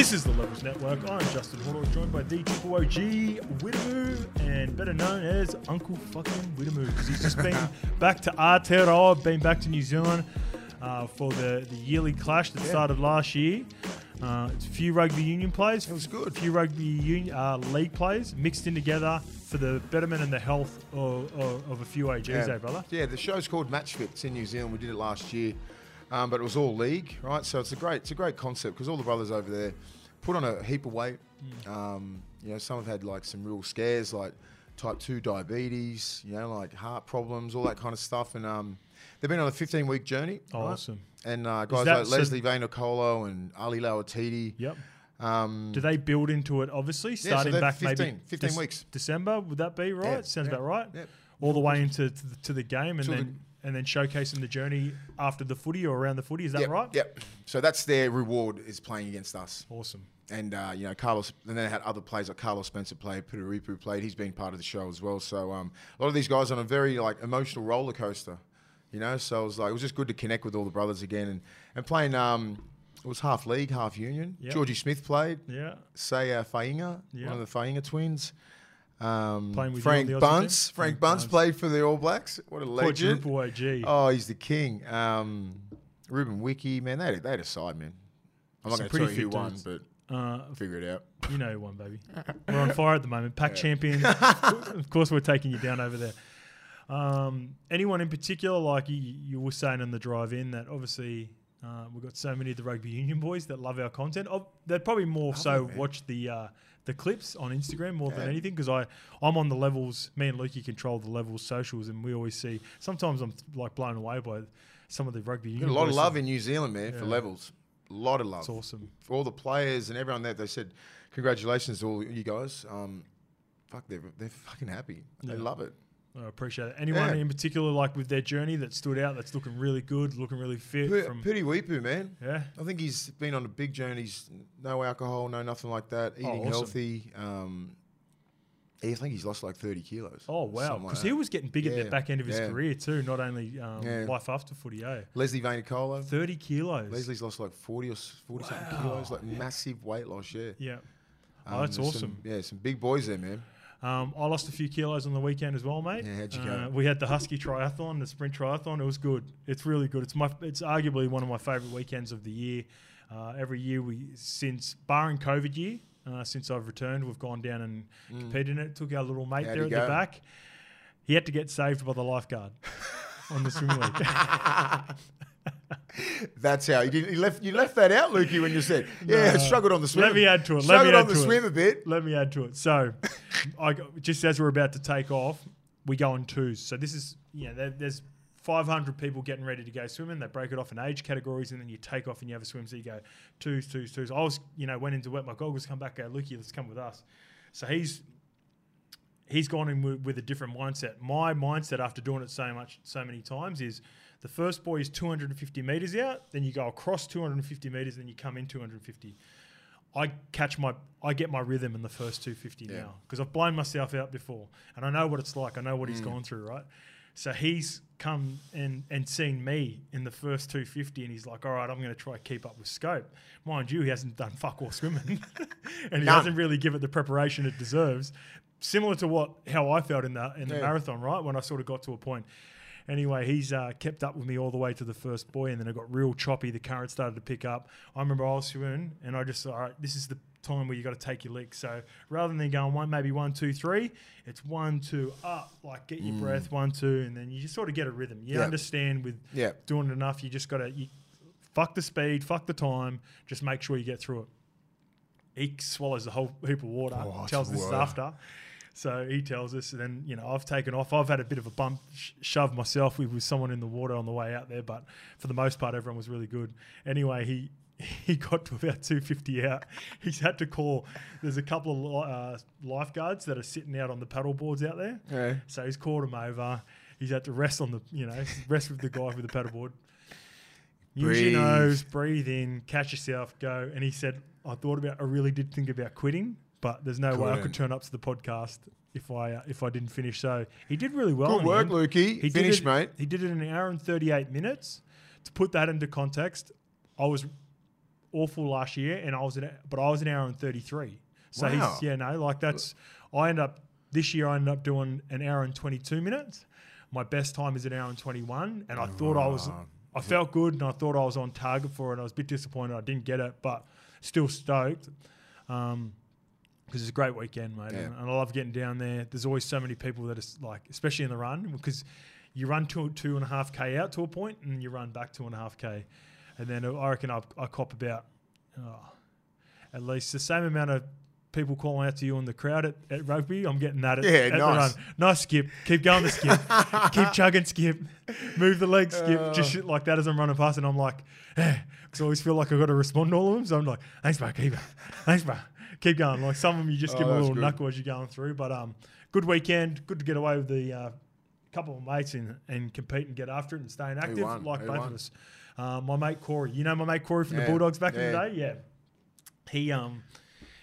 This is the Levels Network. I'm Justin Horner, joined by the Triple OG Widemu, and better known as Uncle fucking Widemu, because he's just been back to Aotearoa, been back to New Zealand uh, for the, the yearly clash that started last year. Uh, it's a few rugby union players. It was good. A few rugby union uh, league players mixed in together for the betterment and the health of, of, of a few AGs, eh, brother? Yeah, the show's called Match Fit. It's in New Zealand. We did it last year, um, but it was all league, right? So it's a great, it's a great concept because all the brothers over there put on a heap of weight. Um, you know, some have had like some real scares, like type two diabetes. You know, like heart problems, all that kind of stuff, and um, they've been on a 15 week journey. Oh, right? awesome. And uh, guys like so- Lesley Vainikolo and Ali Lauitiiti. Yep. Um, Do they build into it, obviously, starting they're back 15 maybe 15 weeks. December? Would that be right? Yeah, Sounds yeah, about right. yeah. All the way into to the, to the game, and then and then showcasing the journey after the footy or around the footy. Is that Yep, right? Yep. So that's their reward is playing against us. Awesome. and uh, you know Carlos. And then they had other players like Carlos Spencer played, Putaripu played. He's been part of the show as well. So um, a lot of these guys on a very like emotional roller coaster, you know. So it was like it was just good to connect with all the brothers again and and playing. Um, it was half league, half union. Yep. Georgie Smith played. Yeah. Say uh, Fainga, Yep. one of the Fainga twins. Um, Frank Bunce. Frank Frank Bunce played for the All Blacks. What a legend! Quadruple OG. Oh, he's the king. Um, Ruben Wiki, man, they had, they had a side, man. I'm not going to tell pretty you who won, but Uh, figure it out. you know who won, baby. We're on fire at the moment. Pack champions. of course, we're taking you down over there. Um, anyone in particular, like you, you were saying in the drive in, that obviously uh, we've got so many of the rugby union boys that love our content. Oh, they'd probably more so it, watch the uh, the clips on Instagram more than anything because I I'm on the levels. Me and Lukey control the levels socials, and we always see. Sometimes I'm like blown away by some of the rugby union. Got a lot of love in New Zealand, man, for levels. A lot of love. It's awesome. For all the players and everyone there, they said, congratulations to all you guys. Um, fuck, they're, they're fucking happy. They love it. I appreciate it. Anyone Yeah. in particular, like with their journey, that stood out, that's looking really good, looking really fit. P- from Piri Weepu, man. yeah, I think he's been on a big journey. He's no alcohol, no nothing like that. Eating Oh, awesome. healthy. Um, I think he's lost like 30 kilos. Oh wow! like Because he was getting big at the back end of his yeah. career too. Not only um, Yeah. life after footy, eh? Lesley Vainikolo. Thirty kilos. Leslie's lost like 40 or 40 something kilos, like massive weight loss, yeah. Yeah. Oh, Um, that's awesome. Some, yeah, some big boys there, man. Um, I lost a few kilos on the weekend as well, mate. Yeah, how'd you Uh, go? we had the Husky Triathlon, the sprint triathlon. It was good. It's really good. It's my. It's arguably one of my favourite weekends of the year. Uh, every year we, since barring COVID year, uh, since I've returned, we've gone down and competed in it. Took our little mate How'd there he at the go? back. He had to get saved by the lifeguard on the swim league. That's how you, did, you left. You left that out, Lukey, when you said, "Yeah, I No. struggled on the swim." Let me add to it. Let Struggled me add on the to it. swim a bit. Let me add to it. So, I just as we're about to take off, we go in twos. So this is you know there, there's 500 people getting ready to go swimming. They break it off in age categories, and then you take off and you have a swim. So you go twos, twos, twos. I was you know went into wet my goggles, come back, go Lukey, let's come with us. So he's he's gone in with, with a different mindset. My mindset after doing it so much, so many times is the first boy is 250 meters out, then you go across 250 meters, then you come in 250. I catch my, I get my rhythm in the first 250 Yeah. now because I've blown myself out before, and I know what it's like. I know what he's mm. gone through, right? So he's come and and seen me in the first 250, and he's like, "All right, I'm going to try to keep up with scope." Mind you, he hasn't done fuck all swimming, and he None. hasn't really give it the preparation it deserves. Similar to what how I felt in the in the Yeah. marathon, right? When I sort of got to a point. Anyway, he's uh, kept up with me all the way to the first buoy, and then it got real choppy. The current started to pick up. I remember I was swimming, and I just thought, all right, this is the time where you got to take your leak. So rather than going one, maybe one, two, three, it's one, two, up, like get your breath, one, two, and then you just sort of get a rhythm. You Mm. Yeah. understand with Yeah. doing it enough, you just got to fuck the speed, fuck the time, just make sure you get through it. He swallows a whole heap of water, Oh, tells us water. after. So he tells us, and then you know I've taken off. I've had a bit of a bump sh- shove myself with, with someone in the water on the way out there, but for the most part, everyone was really good. Anyway, he he got to about 250 out. He's had to call. There's a couple of uh, lifeguards that are sitting out on the paddle boards out there. Yeah. So he's called him over. He's had to rest on the, you know, rest with the guy with the paddleboard. Use Breathe. your nose, breathe in, catch yourself, go. And he said, I thought about, I really did think about quitting, but there's no way I could turn up to the podcast if I uh, if I didn't finish. So he did really well. Good work. Lukey. He did Finish, it- mate. He did it in an hour and 38 minutes. To put that into context, I was awful last year, and I was an but I was an hour and thirty three. So Wow. he's yeah no like that's I end up this year I ended up doing an hour and twenty two minutes. My best time is an hour and twenty one, and I thought I was. I felt good and I thought I was on target for it. I was a bit disappointed I didn't get it, but still stoked. Um, because it's a great weekend, mate, Yeah. and, I love getting down there. There's always so many people that are like, especially in the run, because you run two two and a half k out to a point, and you run back two and a half k, and then I reckon I, I cop about oh, at least the same amount of people calling out to you in the crowd at, at rugby. I'm getting that at, Yeah, at the nice. run. Nice skip. Keep going the skip. Keep chugging skip. Move the legs skip. Uh. Just shit like that as I'm running past, and I'm like, eh, because I always feel like I've got to respond to all of them. So I'm like, thanks, bro. Keep it. Thanks, bro. Keep going. Like some of them, you just Oh, give them a little good. knuckle as you're going through. But um, good weekend. Good to get away with the uh, couple of mates and, and compete and get after it and staying active like Who both won? of us. Uh, my mate Corey. You know my mate Corey from the Bulldogs back in the day. Yeah, he um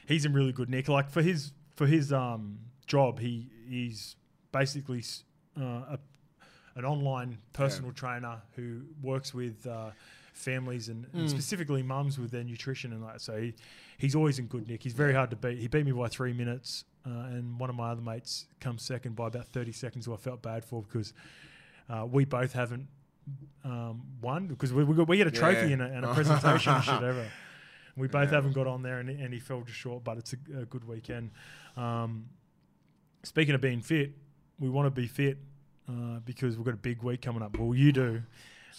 he's in really good nick. Like for his for his um job, he he's basically uh, a, an online personal trainer who works with uh, families and, and Mm. specifically mums with their nutrition and that. So he, he's always in good nick. He's very hard to beat. He beat me by three minutes, uh, and one of my other mates comes second by about thirty seconds, who I felt bad for because uh, we both haven't um, won because we we, got, we get a trophy Yeah. and, a, and a presentation and shit ever. We both haven't got on there, and, and he fell just short. But it's a, a good weekend. Um, speaking of being fit, we want to be fit uh, because we've got a big week coming up. Well, you do.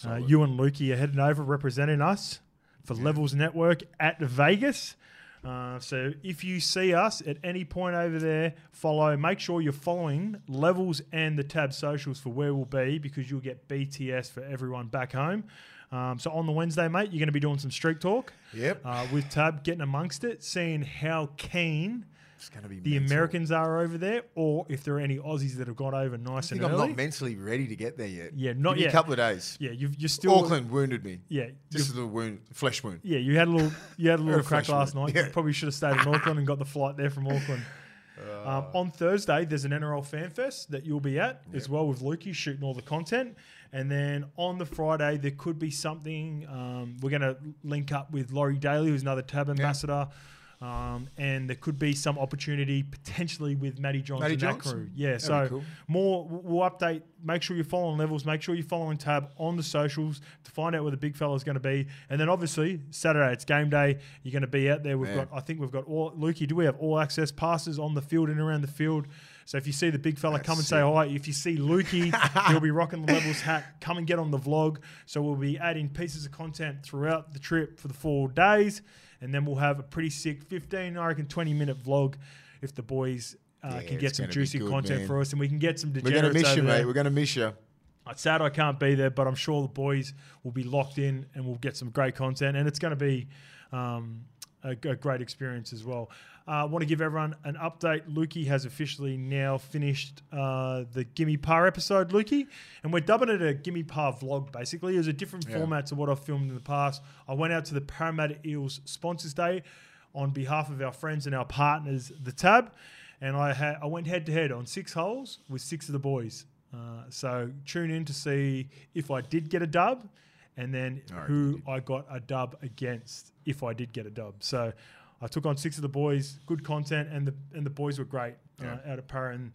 Uh, you and Lukey are heading over representing us for Levels Network at Vegas. Uh, so if you see us at any point over there, follow. Make sure you're following Levels and the Tab socials for where we'll be because you'll get BTS for everyone back home. Um, so on the Wednesday, mate, you're going to be doing some street talk Yep. uh, with Tab, getting amongst it, seeing how keen It's going to be the mental. Americans are over there, or if there are any Aussies that have got over I nice think and I'm early. not mentally ready to get there yet. Yeah, not Give yet. A couple of days. yeah, you've, you're still Auckland wounded me. Yeah, This is a wound, flesh wound. yeah. You had a little, you had a little crack last wound. night. Yeah. You probably should have stayed in Auckland and got the flight there from Auckland. um, on Thursday, there's an NRL Fan Fest that you'll be at as well with Lukey shooting all the content. And then on the Friday, there could be something. Um, we're going to link up with Laurie Daley, who's another tab ambassador. Um, and there could be some opportunity potentially with Matty Johnson Matty and that Johnson? crew. Yeah, That'd so cool. more we'll update. Make sure you're following levels. Make sure you're following Tab on the socials to find out where the big fella's going to be. And then obviously Saturday it's game day. You're going to be out there. We've Yeah. got I think we've got all Lukey. Do we have all access passes on the field and around the field? So if you see the big fella, come and say hi. If you see Lukey, he'll be rocking the levels hat. Come and get on the vlog. So we'll be adding pieces of content throughout the trip for the four days, and then we'll have a pretty sick 15, I reckon, 20 minute vlog if the boys. Uh, Yeah, can get some juicy good, content man. for us, and we can get some We're going to miss you, there. mate. We're going to miss you. It's sad I can't be there, but I'm sure the boys will be locked in and we'll get some great content. And it's going to be um, a, a great experience as well. I uh, want to give everyone an update. Lukey has officially now finished uh, the Gimme Par episode, Lukey, and we're dubbing it a Gimme Par vlog. Basically, it was a different Yeah. format to what I've filmed in the past. I went out to the Parramatta Eels Sponsors Day on behalf of our friends and our partners, the Tab, and I had I went head to head on six holes with six of the boys. Uh, so tune in to see if I did get a dub, and then reckon who I got a dub against if I did get a dub. So I took on six of the boys, good content, and the and the boys were great uh, out of Para. And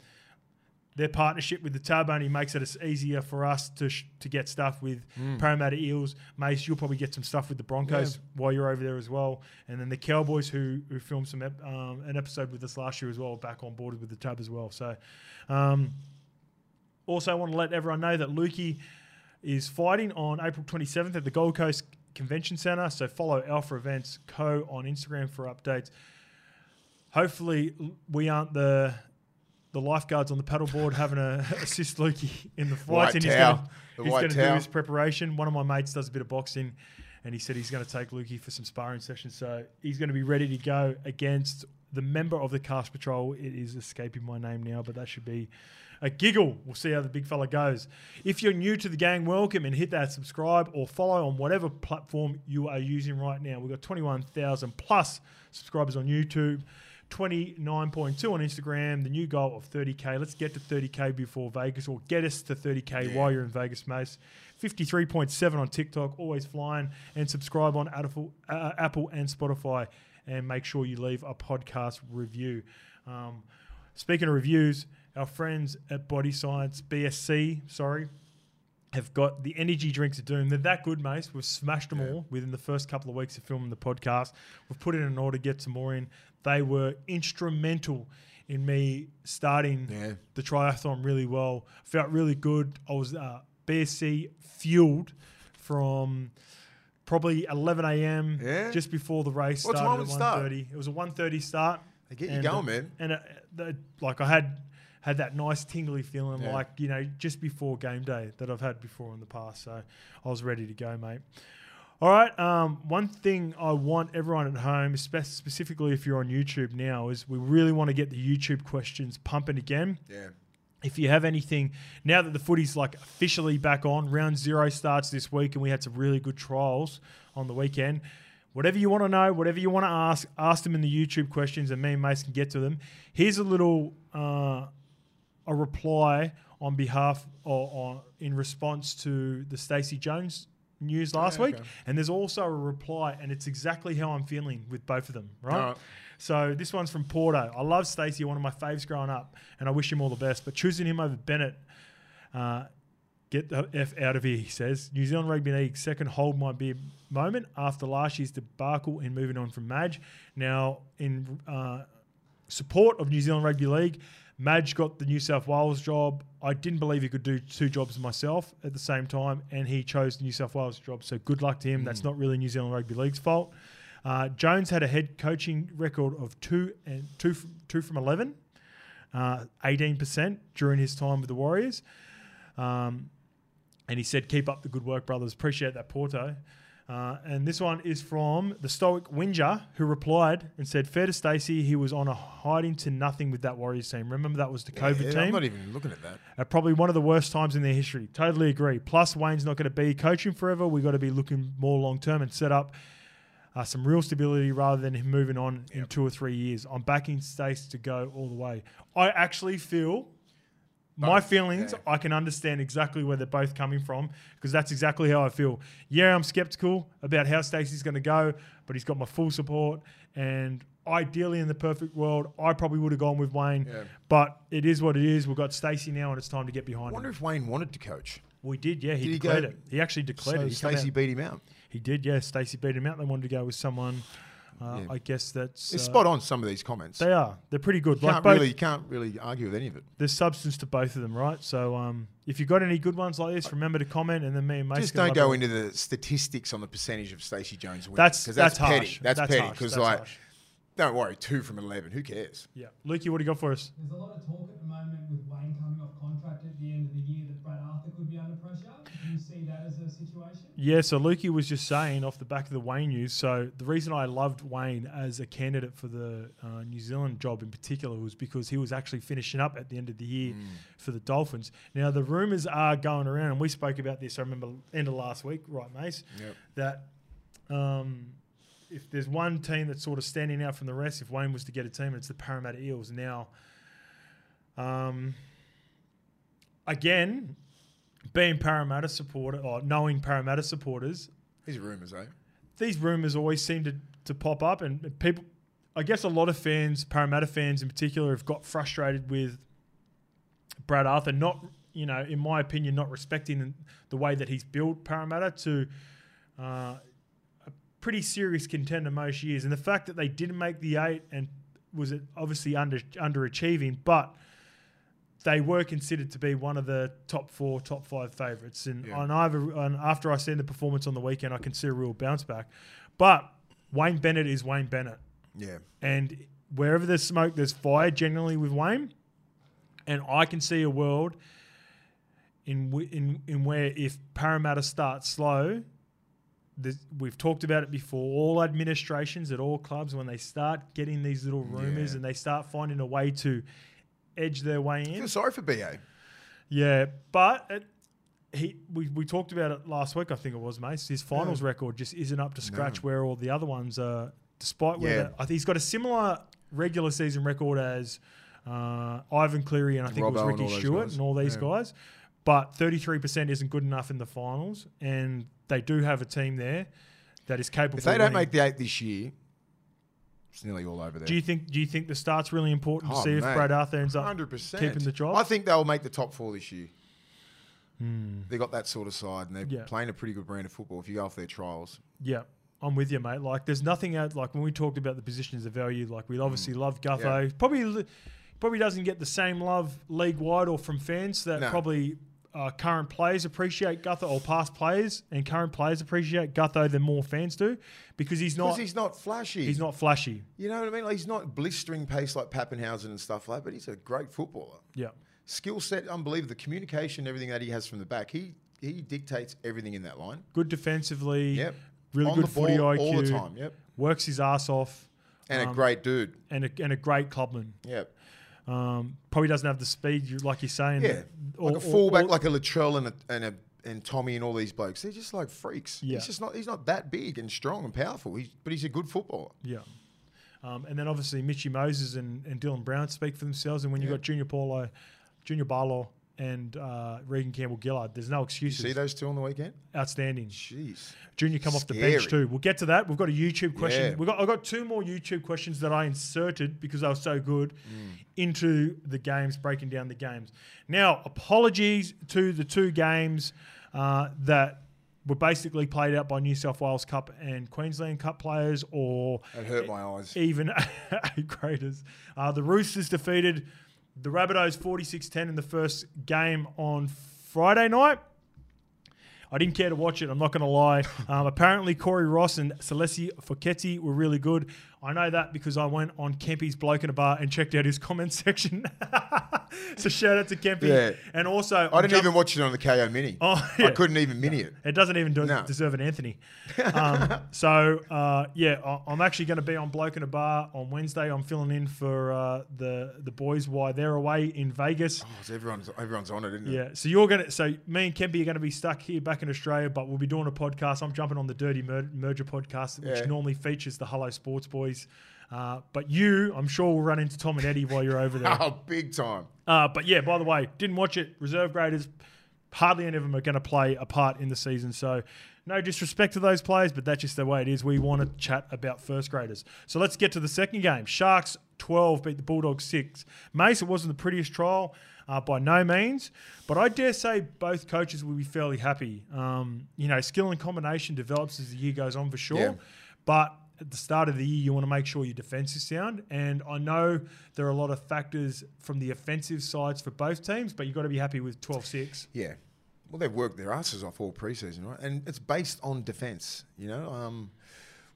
their partnership with the Tab only makes it easier for us to sh- to get stuff with Mm. Parramatta Eels. Mace, you'll probably get some stuff with the Broncos while you're over there as well. And then the Cowboys, who who filmed some ep- um, an episode with us last year as well, back on board with the Tab as well. So. Um, also, I want to let everyone know that Lukey is fighting on April 27th at the Gold Coast Convention Centre. So follow Alpha Events Co on Instagram for updates. Hopefully, we aren't the the lifeguards on the paddleboard having to assist Lukey in the fights, White and he's towel. going he's going to do his preparation. One of my mates does a bit of boxing, and he said he's going to take Lukey for some sparring sessions. So he's going to be ready to go against the member of the Cast Patrol. It is escaping my name now, but that should be a giggle. We'll see how the big fella goes. If you're new to the gang, welcome and hit that subscribe or follow on whatever platform you are using right now. We've got 21,000 plus subscribers on YouTube. 29.2 on Instagram. The new goal of 30k. Let's get to 30k before Vegas, or get us to 30k Yeah. while you're in Vegas, Mace. 53.7 on TikTok, always flying, and subscribe on Apple, uh, Apple and Spotify, and make sure you leave a podcast review. Um, speaking of reviews, our friends at Body Science BSC, sorry, have got the energy drinks of doom. They're that good, mate. We've smashed them Yeah. all within the first couple of weeks of filming the podcast. We've put in an order, to get some more in. They were instrumental in me starting Yeah. the triathlon really well. Felt really good. I was uh, BSC fueled from probably 11 a.m. Yeah? just before the race What started time at did it start? It was a 1.30 start. They get you going, uh, man. And uh, like I had had that nice tingly feeling, Yeah. like you know, just before game day that I've had before in the past. So I was ready to go, mate. All right. Um, one thing I want everyone at home, spe- specifically if you're on YouTube now, is we really want to get the YouTube questions pumping again. Yeah. If you have anything now that the footy's like officially back on, round zero starts this week, and we had some really good trials on the weekend. Whatever you want to know, whatever you want to ask, ask them in the YouTube questions, and me and Mace can get to them. Here's a little uh, a reply on behalf or, or in response to the Stacey Jones news last yeah, week, and there's also a reply, and it's exactly how I'm feeling with both of them. Right. Right. So this one's from Porto. I love Stacey, one of my faves growing up, and I wish him all the best. But choosing him over Bennett, uh, get the f out of here. He says New Zealand Rugby League second hold my beer moment after last year's debacle in moving on from Madge. Now in uh, support of New Zealand Rugby League. Madge got the New South Wales job. I didn't believe he could do two jobs myself at the same time, and he chose the New South Wales job. So good luck to him. That's not really New Zealand Rugby League's fault. Uh, Jones had a head coaching record of two and two from, two from eleven, eighteen percent during his time with the Warriors. Um, and he said, "Keep up the good work, brothers. Appreciate that, Porto." Uh, and this one is from the Stoic Whinger, who replied and said, "Fair to Stacey, he was on a hiding to nothing with that Warriors team. Remember that was the COVID Yeah, team, I'm not even looking at that. at probably one of the worst times in their history. Totally agree. Plus, Wayne's not going to be coaching forever. We got to be looking more long term and set up uh, some real stability rather than him moving on in two or three years. I'm backing Stace to go all the way. I actually feel my feelings. yeah. I can understand exactly where they're both coming from because that's exactly how I feel. Yeah, I'm skeptical about how Stacey's going to go, but he's got my full support. And ideally, in the perfect world, I probably would have gone with Wayne. Yeah. But it is what it is. We've got Stacey now, and it's time to get behind. Him. I wonder him. if Wayne wanted to coach. We did, yeah. He Did he declared go- it. He actually declared So it. He, Stacey beat him out. he did, yeah. Stacey beat him out. They wanted to go with someone. Uh, Yeah. I guess that's It's uh, spot on. Some of these comments. They are. They're pretty good. You Like can't both, really, you can't really argue with any of it. there's substance to both of them, right? So um, if you've got any good ones like this, remember to comment, and then me and Mace Just don't go into the statistics on the percentage of Stacey Jones winning. That's 'cause that's, petty. harsh. That's, petty because like, harsh. don't worry, two from eleven. Who cares? yeah, Lukey, what do you got for us? There's a lot of talk at the moment with Wayne coming off contract at the end of the year that Brad Arthur could be under pressure. Do you see that as a situation? Yeah, so Lukey was just saying off the back of the Wayne news. So the reason I loved Wayne as a candidate for the uh, New Zealand job in particular was because he was actually finishing up at the end of the year for the Dolphins. Now the rumours are going around, and we spoke about this. I remember end of last week, right, Mace? Yep. That um, if there's one team that's sort of standing out from the rest, if Wayne was to get a team, it's the Parramatta Eels. Now, um, again, being Parramatta supporter or knowing Parramatta supporters, These rumours, eh? these rumors always seem to, to pop up, and people, I guess, a lot of fans, Parramatta fans in particular, have got frustrated with Brad Arthur not, you know, in my opinion, not respecting the way that he's built Parramatta to uh, a pretty serious contender most years, and the fact that they didn't make the eight and was it obviously under underachieving, but they were considered to be one of the top four, top five favourites. And Yeah. on either, and after I seen the performance on the weekend, I can see a real bounce back. But Wayne Bennett is Wayne Bennett, Yeah. and wherever there's smoke, there's fire. Generally with Wayne, and I can see a world in in in where if Parramatta starts slow. We've talked about it before. All administrations at all clubs, when they start getting these little rumors Yeah. and they start finding a way to edge their way in, feel sorry for BA. yeah, but it, he we, we talked about it last week. I think it was, Mace. His finals record just isn't up to scratch No. where all the other ones are. Despite where Yeah. I think he's got a similar regular season record as uh, Ivan Cleary and I think it was Robbo and Ricky Stuart guys. and all these Yeah. guys. But 33% isn't good enough in the finals, and they do have a team there that is capable. If they don't winning. make the eight this year, it's nearly all over there. do you think? Do you think the start's really important to Oh, see if mate. Brad Arthur ends up? Hundred percent keeping the job? I think they'll make the top four this year. Hmm. They got that sort of side, and they're Yeah. playing a pretty good brand of football. If you go off their trials, Yeah, I'm with you, mate. Like, there's nothing out. Like when we talked about the positions of value, like we obviously hmm. love Gutho. Probably, li- probably doesn't get the same love league wide or from fans that No. probably uh, current players appreciate Gutho or past players and current players appreciate Gutho than more fans do because he's because not. he's not flashy. He's not flashy. You know what I mean? Like he's not blistering pace like Papenhuyzen and stuff like. that, But he's a great footballer. Yeah. Skill set, unbelievable. The communication, everything that he has from the back, he he dictates everything in that line. Good defensively. Yep. Really On good footy IQ. all the time. Yep. Works his ass off. And Um, a great dude. And a, and a great clubman. Yep. Um, probably doesn't have the speed, you- like you're saying. Yeah. or- like a fullback, or- like a Latrell and a, and a and Tommy and all these blokes. They're just like freaks. Yeah. He's just not. He's not that big and strong and powerful. He's, but he's a good footballer. Yeah. Um, and then obviously Mitchy Moses and, and Dylan Brown speak for themselves. And when you've got Junior Paulo, Junior Barlow, and uh, Reagan Campbell Gillard, there's no You excuses. see those two on the weekend? Outstanding. Jeez. Junior come off the bench too. We'll get to that. We've got a YouTube question. Yeah. We got I've got two more YouTube questions that I inserted because they were so good Mm. into the games, breaking down the games. Now, apologies to the two games uh, that were basically played out by New South Wales Cup and Queensland Cup players, or It hurt my eyes. even A graders. Uh, the Roosters defeated the Rabbitohs 46 10 in the first game on Friday night. I didn't care to watch it. I'm not going to lie. Um, apparently, Corey Ross and Celeste Focchetti were really good. I know that because I went on Kempy's Bloke in a Bar and checked out his comment section. so shout out to Kempy. Yeah. And also, I didn't even watch it on the KO Mini. Oh, I couldn't even mini it. It doesn't even do, No. deserve an Anthony. Um, so uh, yeah, I- I'm actually going to be on Bloke in a Bar on Wednesday. I'm filling in for uh, the the boys while they're away in Vegas. Oh, so everyone's everyone's on it, isn't it? Yeah, so you're gonna, so me and Kempy are gonna be stuck here back in Australia, but we'll be doing a podcast. I'm jumping on the Dirty Mer- Merger podcast, which Yeah. normally features the Hello Sports Boys. Uh, but you, I'm sure, will run into Tom and Eddie while you're over there. Oh, big time. Uh, but yeah, by the way, didn't watch it. Reserve graders, hardly any of them are going to play a part in the season. So no disrespect to those players, but that's just the way it is. We want to chat about first graders. So let's get to the second game. Sharks 12 beat the Bulldogs 6. Mace, it wasn't the prettiest trial. Uh, by no means, but I dare say both coaches will be fairly happy. Um, you know, skill and combination develops as the year goes on for sure. Yeah. But at the start of the year, you want to make sure your defense is sound. And I know there are a lot of factors from the offensive sides for both teams, but you've got to be happy with 12 6. Yeah. Well, they've worked their asses off all preseason, right? And it's based on defense. You know, um,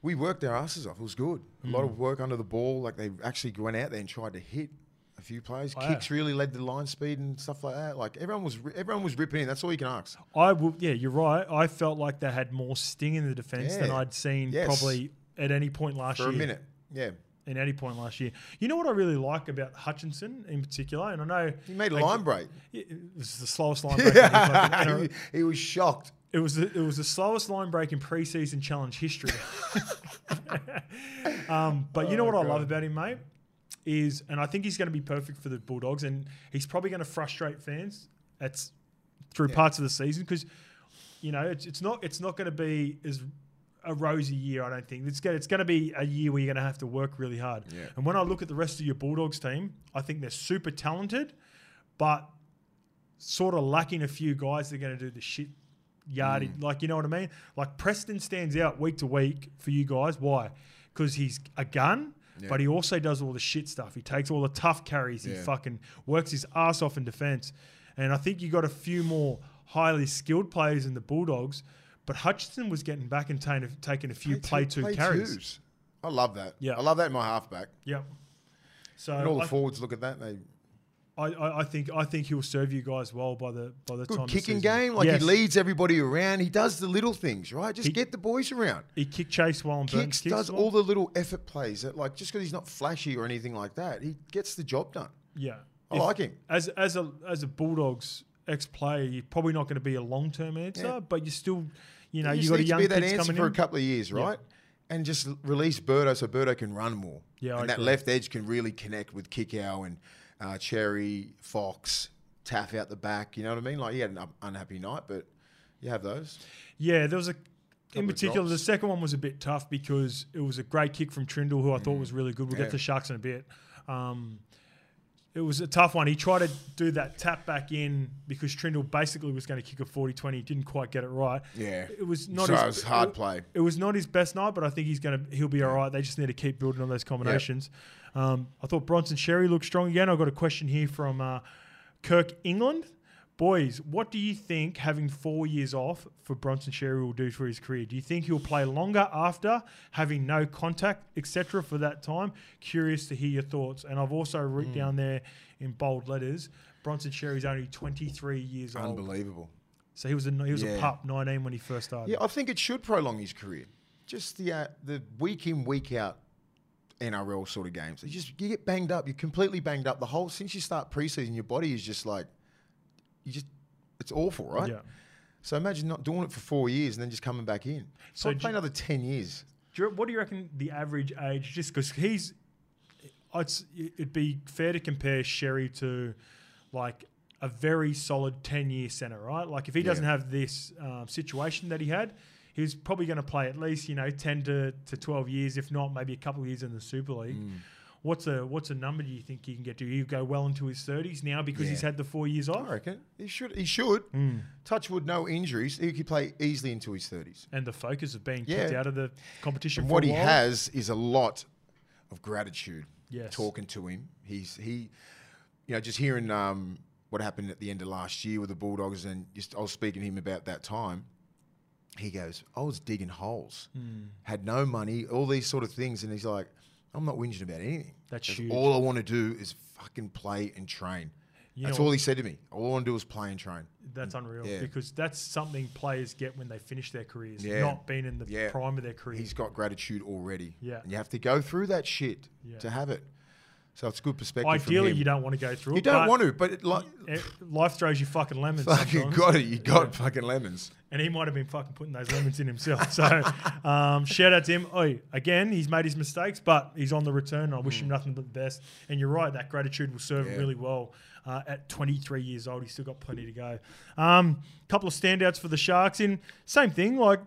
we worked our asses off. It was good. A lot of work under the ball. Like they actually went out there and tried to hit a few plays. Oh, yeah. Kicks really led the line speed and stuff like that. Like everyone was everyone was ripping in. That's all you can ask. I will, yeah, you're right. I felt like they had more sting in the defense than I'd seen Yes. probably at any point last For year. For a minute. Yeah. In any point last year. You know what I really like about Hutchison in particular? And I know He made a like, line break. it was the slowest line break. in fucking- he, he was shocked. It was the, it was the slowest line break in preseason challenge history. um, but you know Oh, what I love about him, mate, is and I think he's going to be perfect for the Bulldogs, and he's probably going to frustrate fans. That's through Yeah. parts of the season because you know it's, it's not it's not going to be as a rosy year. I don't think it's going it's going to be a year where you're going to have to work really hard. Yeah. And when I look at the rest of your Bulldogs team, I think they're super talented, but sort of lacking a few guys that are going to do the shit yardage. Mm. Like, you know what I mean? Like, Preston stands out week to week for you guys. Why? Because he's a gun, Yeah. but he also does all the shit stuff. He takes all the tough carries. He fucking works his ass off in defense. And I think you got a few more highly skilled players in the Bulldogs, but Hutchison was getting back and ta- taking a few play, two, carries. twos. I love that. Yeah. I love that in my halfback. Yep. So And all the forwards look at that. They I, I, I think I think he'll serve you guys well by the by the good the kicking game. Like Yes. he leads everybody around. He does the little things, right? Just He- get the boys around. He kick chase well and burns Kicks kicks does well. all the little effort plays that, like, just because he's not flashy or anything like that, he gets the job done. Yeah, I If- like him. as as a as a Bulldogs ex player. You're probably not going to be a long term answer, Yeah. but you're still, you know, you you got a need to be that answer coming for in. a couple of years, right? and just release Birdo so Birdo can run more. Yeah, I and that agree. left edge can really connect with Kikau and uh, Cherry, Fox, Taff out the back. You know what I mean? Like he had an unhappy night, but you have those. Yeah, there was a. In particular, the second one was a bit tough because it was a great kick from Trindall, who I thought was really good. We'll Mm. Yeah. get to Sharks in a bit. Um, it was a tough one. He tried to do that tap back in because Trindall basically was going to kick a 40 20. Didn't quite get it right. Yeah. It was not So his, it was hard it- play. It was not his best night, but I think he's going to he'll be all right. They just need to keep building on those combinations. Um, I thought Bronson Xerri looked strong again. I got a question here from uh, Kirk England. Boys, what do you think having four years off for Bronson Xerri will do for his career? Do you think he'll play longer after having no contact, etc., for that time? Curious to hear your thoughts. And I've also written down there in bold letters, Bronson Xerri's only 23 years old. Unbelievable. So he was a he was a pup, 19 when he first started. Yeah, I think it should prolong his career. Just the uh, the week in week out NRL sort of games. You just you get banged up. You're completely banged up. The whole since you start preseason, your body is just like you just it's awful, right? Yeah. So imagine not doing it for four years and then just coming back in. So play another ten years. Do you, what do you reckon the average age? Just because he's, I'd, s- it'd be fair to compare Xerri to, like a very solid ten year center, right? Like if he doesn't have this um, situation that he had, he's probably going to play at least you know ten to, to twelve years, if not maybe a couple of years in the Super League. Mm. What's a what's a number do you think he can get to? He'll go well into his thirties now because he's had the four years off. I reckon he should. He should. Touch wood, no injuries. He could play easily into his thirties. and the focus of being Yeah. kicked out of the competition. What he has is a lot of gratitude. Yes. Talking to him, he's he, you know, just hearing um, what happened at the end of last year with the Bulldogs, and just I was speaking to him about that time. He goes, I was digging holes, Hmm. had no money, all these sort of things, and he's like, I'm not whinging about anything. That's huge. All I want to do is fucking play and train. You That's know- all he said to me. All I want to do is play and train. That's mm. unreal Yeah. because that's something players get when they finish their careers, Yeah. not being in the Yeah. prime of their career. He's got gratitude already. Yeah. And you have to go through that shit to have it. So it's good perspective. Ideally, him. you don't want to go through You it. don't want to, but it, like, Life throws you fucking lemons. fucking sometimes. got it. You got fucking lemons. And he might have been fucking putting those lemons in himself. So um, shout out to him. Oh, again, he's made his mistakes, but he's on the return. And I wish him nothing but the best. And you're right, that gratitude will serve him Mm. Really well. Uh, at 23 years old, he's still got plenty to go. A um, couple of standouts for the Sharks. In same thing, like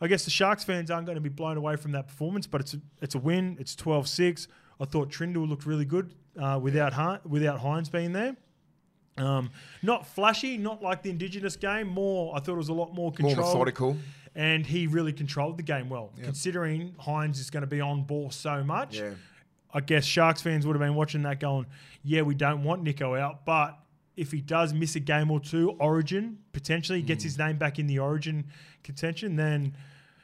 I guess the Sharks fans aren't going to be blown away from that performance, but it's a, it's a win. It's 12-6. I thought Trindall looked really good uh, without Hi- without Hynes being there. Um, not flashy, not like the Indigenous game. More, I thought it was a lot more controlled. More methodical. And he really controlled the game well, considering Hynes is going to be on ball so much. Yeah. I guess Sharks fans would have been watching that going, yeah, we don't want Nico out, but if he does miss a game or two, Origin potentially Hmm. gets his name back in the Origin contention, then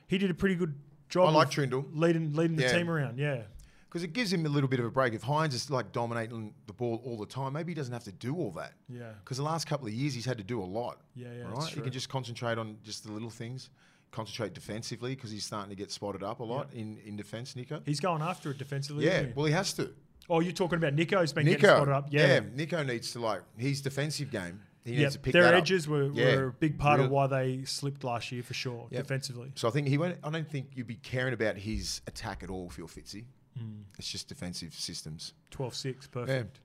he did a pretty good job. I like of Trindall. leading leading the Yeah. team around. Yeah, Because it gives him a little bit of a break. If Hynes is like dominating the ball all the time, maybe he doesn't have to do all that. yeah, Because the last couple of years he's had to do a lot. Yeah, yeah, Right? He can just concentrate on just the little things. Concentrate defensively because he's starting to get spotted up a lot in, in defence, Nico. he's going after it defensively. Yeah, he? well, he has to. Oh, you're talking about Nico's been getting Nico, spotted up. Yeah, Nico needs to like his defensive game. He Yep, needs to pick their that up. Their edges were, Yeah, were a big part of why they slipped last year for sure, Yep. defensively. So I think he won't. I don't think you'd be caring about his attack at all, Phil Fitzy. Hmm. It's just defensive systems. 12 6, Yeah, perfect.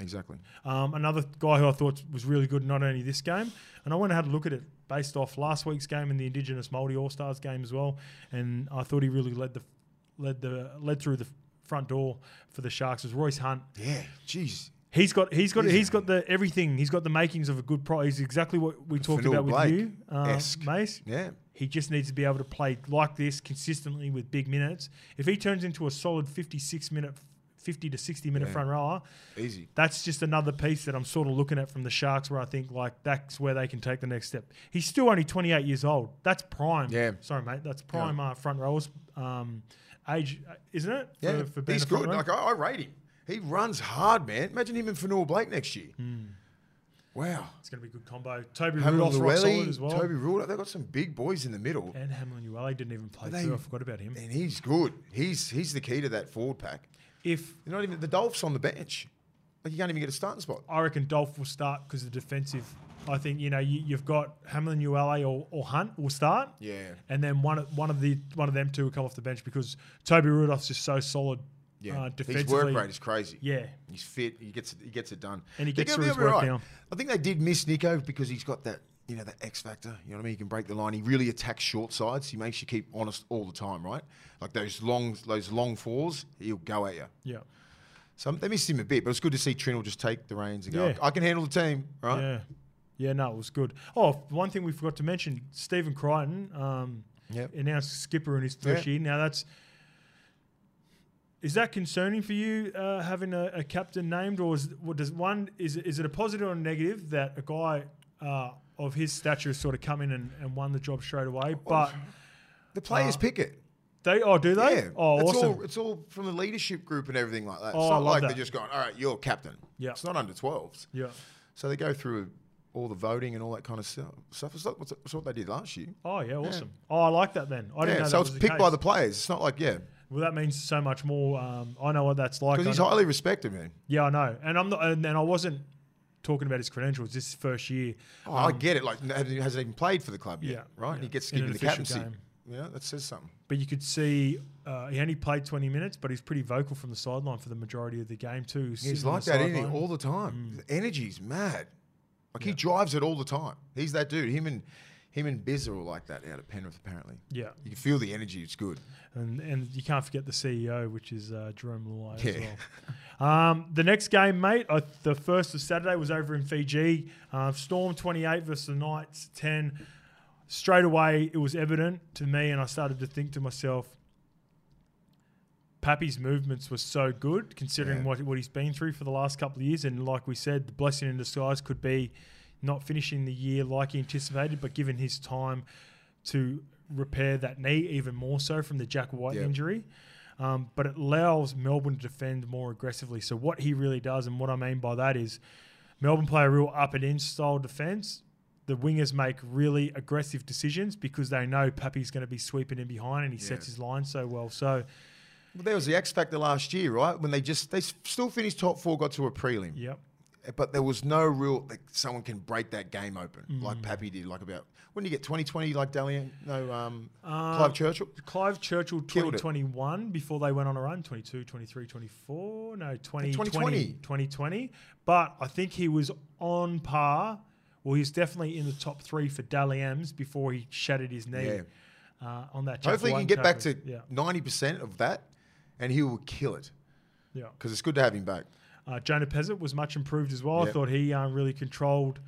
exactly. Um, another guy who I thought was really good, not only this game, and I went and had a look at it based off last week's game and the Indigenous Multi All Stars game as well, and I thought he really led the led the led through the front door for the Sharks was Royce Hunt. Yeah, jeez. He's got he's got He's- he's got the everything. He's got the makings of a good pro. He's exactly what we talked about with you, uh. Mace. Yeah, He just needs to be able to play like this consistently with big minutes. If he turns into a solid 56 minute, 50 to 60 minute Yeah. front rower, easy. that's just another piece that I'm sort of looking at from the Sharks where I think like that's where they can take the next step. He's still only 28 years old. That's prime. Yeah. Sorry, mate. That's prime uh, front rowers um, age, uh, isn't it? For- Yeah, for being he's good. Like I, I rate him. He runs hard, man. Imagine him and Fonua-Blake next year. Hmm. Wow. it's going to be a good combo. Toby Hamlin Rudolph's rock solid as well. Toby Rudolf, they've got some big boys in the middle. and Hamlin Uele didn't even play They-. I forgot about him. And he's good. He's he's the key to that forward pack. If You're not even the Dolphs on the bench. Like you can't even get a starting spot. I reckon Dolph will start because the defensive I think you know you, you've got Hamlin, ULA, or, or Hunt will start, Yeah. and then one of- one of the one of them two will come off the bench because Toby Rudolf's just so solid Yeah. uh, His work rate is crazy. Yeah, He's fit. He gets he gets it done. And he They're gets through his work now. I think they did miss Nico because he's got that you know that X factor. You know what I mean? He can break the line. He really attacks short sides. He makes you keep honest all the time, right? Like those long those long fours, he'll go at you. yeah, So they missed him a bit, but it's good to see Trindall just take the reins and go. Yeah. I can handle the team, right? yeah, yeah. No, it was good. Oh, one thing we forgot to mention: Stephen Crichton um, Yep. announced skipper in his first year. Now that's. Is that concerning for you uh, having a, a captain named, or is what does one is is it a positive or a negative that a guy uh, of his stature has sort of come in and, and won the job straight away? But The players Uh, pick it. they oh do they? Yeah. Oh, it's awesome. all it's all from the leadership group and everything like that. Oh, it's I not like that. they're just going, all right, you're captain. Yeah. It's not under 12s. yeah. So they go through all the voting and all that kind of stuff. It's, like, it's what they did last year. Oh yeah, awesome. Oh, I like that then. I didn't yeah, know so it's picked by case. the players. It's not like, yeah, Well, that means so much more. Um, I know what that's like. because he's highly respected, man. yeah, I know, and I'm not, and, I wasn't talking about his credentials this first year. Oh, I get it. Like, hasn't hasn't even played for the club yet, Yeah, right? And he gets given the captaincy. game. Yeah, that says something. But you could see uh, he only played 20 minutes, but he's pretty vocal from the sideline for the majority of the game too. He's sitting like that, isn't he? All the time. The energy's mad. Like he drives it all the time. He's that dude. Him and him and Biz are all like that out at Penrith, apparently. yeah, You can feel the energy. It's good. and and you can't forget the CEO, which is uh, Jarome Luai as Yeah. well. Um, the next game, mate, uh, the first of Saturday was over in Fiji. Uh, Storm 28 versus the Knights 10. Straight away, it was evident to me, and I started to think to myself, Pappy's movements were so good considering Yeah. what, what he's been through for the last couple of years. And like we said, the blessing in disguise could be not finishing the year like he anticipated, but given his time to repair that knee even more so from the Jack White Yeah. injury. Um, but it allows Melbourne to defend more aggressively. So what he really does, and what I mean by that is, Melbourne play a real up and in style defence. The wingers make really aggressive decisions because they know Pappy's going to be sweeping in behind, and he Yeah. sets his line so well. So Well, there was the X factor last year, right? When they just they still finished top four, got to a prelim, yep, but there was no real like someone can break that game open Mm. like Pappy did. Like about when did you get 2020 like Dalian? No, um, Uh, Clive Churchill. Clive Churchill Killed 2021 before they went on a run 22 23 24 no 20, 2020. 2020 but I think he was on par well he's definitely in the top three for Dally M's before he shattered his knee Yeah. uh, on that Hopefully, he can get back to tackle. yeah 90 percent of that, and he will kill it yeah because it's good to have him back. Uh, Jonah Pezet was much improved as well. I thought he uh, really controlled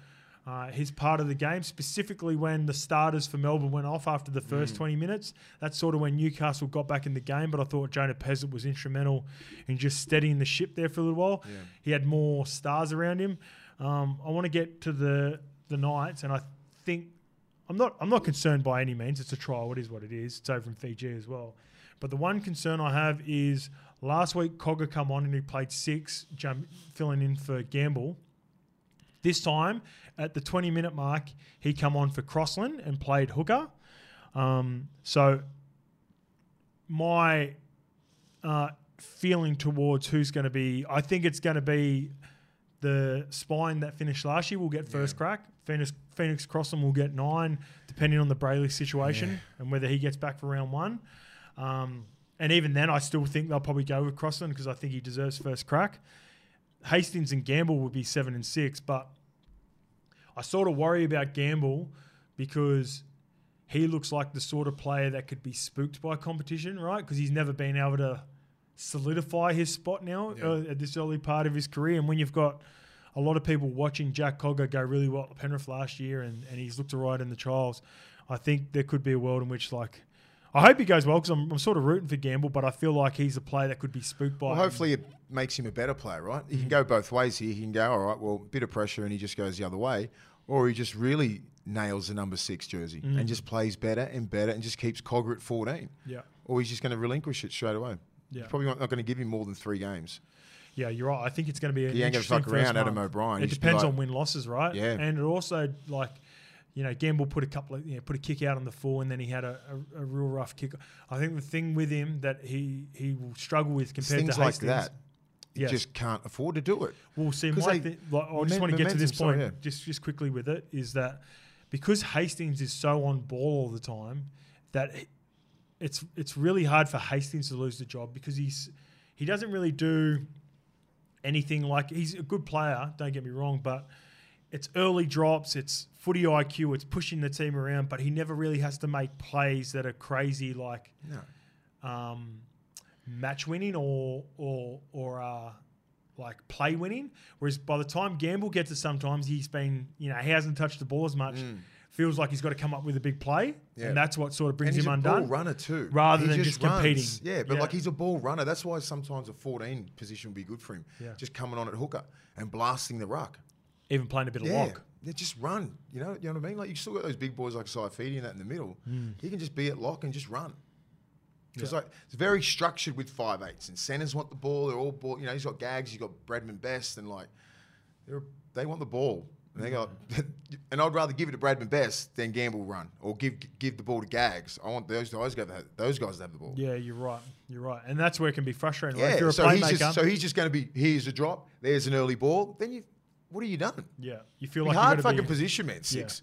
uh, his part of the game, specifically when the starters for Melbourne went off after the Mm. first 20 minutes. That's sort of when Newcastle got back in the game, but I thought Jonah Pezet was instrumental in just steadying the ship there for a little while. Yeah. He had more stars around him. Um, I want to get to the the Knights, and I think I'm not I'm not concerned by any means. It's a trial. It is what it is. It's over in Fiji as well. But the one concern I have is last week Cogger come on and he played six, jump, filling in for Gamble. This time at the 20 minute mark, he come on for Crossland and played hooker. Um, so my uh, feeling towards who's going to be, I think it's going to be the spine that finished last year will get first crack. Phoenix, Phoenix Crossland will get nine, depending on the Brailey situation and whether he gets back for round one. Um, and even then, I still think they'll probably go with Crossland because I think he deserves first crack. Hastings and Gamble would be seven and six, but I sort of worry about Gamble because he looks like the sort of player that could be spooked by competition, right? Because he's never been able to solidify his spot now Yeah. uh, at this early part of his career. And when you've got a lot of people watching Jack Cogger go really well at Penrith last year and, and he's looked all right in the trials, I think there could be a world in which, like, I hope he goes well because I'm, I'm sort of rooting for Gamble, but I feel like he's a player that could be spooked by. Well, hopefully, it makes him a better player, right? He can go both ways here. He can go, all right, well, bit of pressure, and he just goes the other way, or he just really nails the number six jersey Mm. and just plays better and better and just keeps Cogger at 14. Yeah, Or he's just going to relinquish it straight away. yeah, He's probably not going to give him more than three games. yeah. You're right. I think it's going to be. He ain't going to fuck around, Adam. O'Brien. It depends like- on win losses, right? Yeah. And it also like, you know, Gamble put a couple of you know, put a kick out on the full, and then he had a, a, a real rough kick. I think the thing with him that he he will struggle with compared things to like Hastings, that. You Yes. just can't afford to do it. Well, see, my they- thi- like, I just want to get to this point, yeah. just just quickly with it, is that because Hastings is so on ball all the time, that it's it's really hard for Hastings to lose the job because he's he doesn't really do anything like he's a good player. Don't get me wrong, but it's early drops, it's footy IQ, it's pushing the team around, but he never really has to make plays that are crazy like No. um, match winning or or or uh, like play winning. Whereas by the time Gamble gets it, sometimes he's been you know he hasn't touched the ball as much. Feels like he's got to come up with a big play, Mm. Yeah. and that's what sort of brings he's him a undone. ball runner too, rather He than just competing. Yeah, but Yeah. like he's a ball runner. That's why sometimes a 14 position would be good for him. Yeah. Just coming on at hooker and blasting the ruck. Even playing a bit of Yeah. lock. Yeah, just run. You know, you know what I mean? Like you still got those big boys like Saifiti and that in the middle. He can just be at lock and just run. Because Hmm. Yeah. like it's very structured with five eights and centers want the ball. They're all ball. You know, he's got Gags, he's got Bradman Best, and like they're they want the ball. And they go, and I'd rather give it to Bradman Best than Gamble run or give give the ball to Gags. I want those guys to have, those guys to have the ball. Yeah, you're right. You're right, and that's where it can be frustrating. Yeah, If you're a so he's just so he's just going to be here's a drop, there's an early ball. Then you, what have you done? yeah, you feel like hard fucking be, position, man. Six.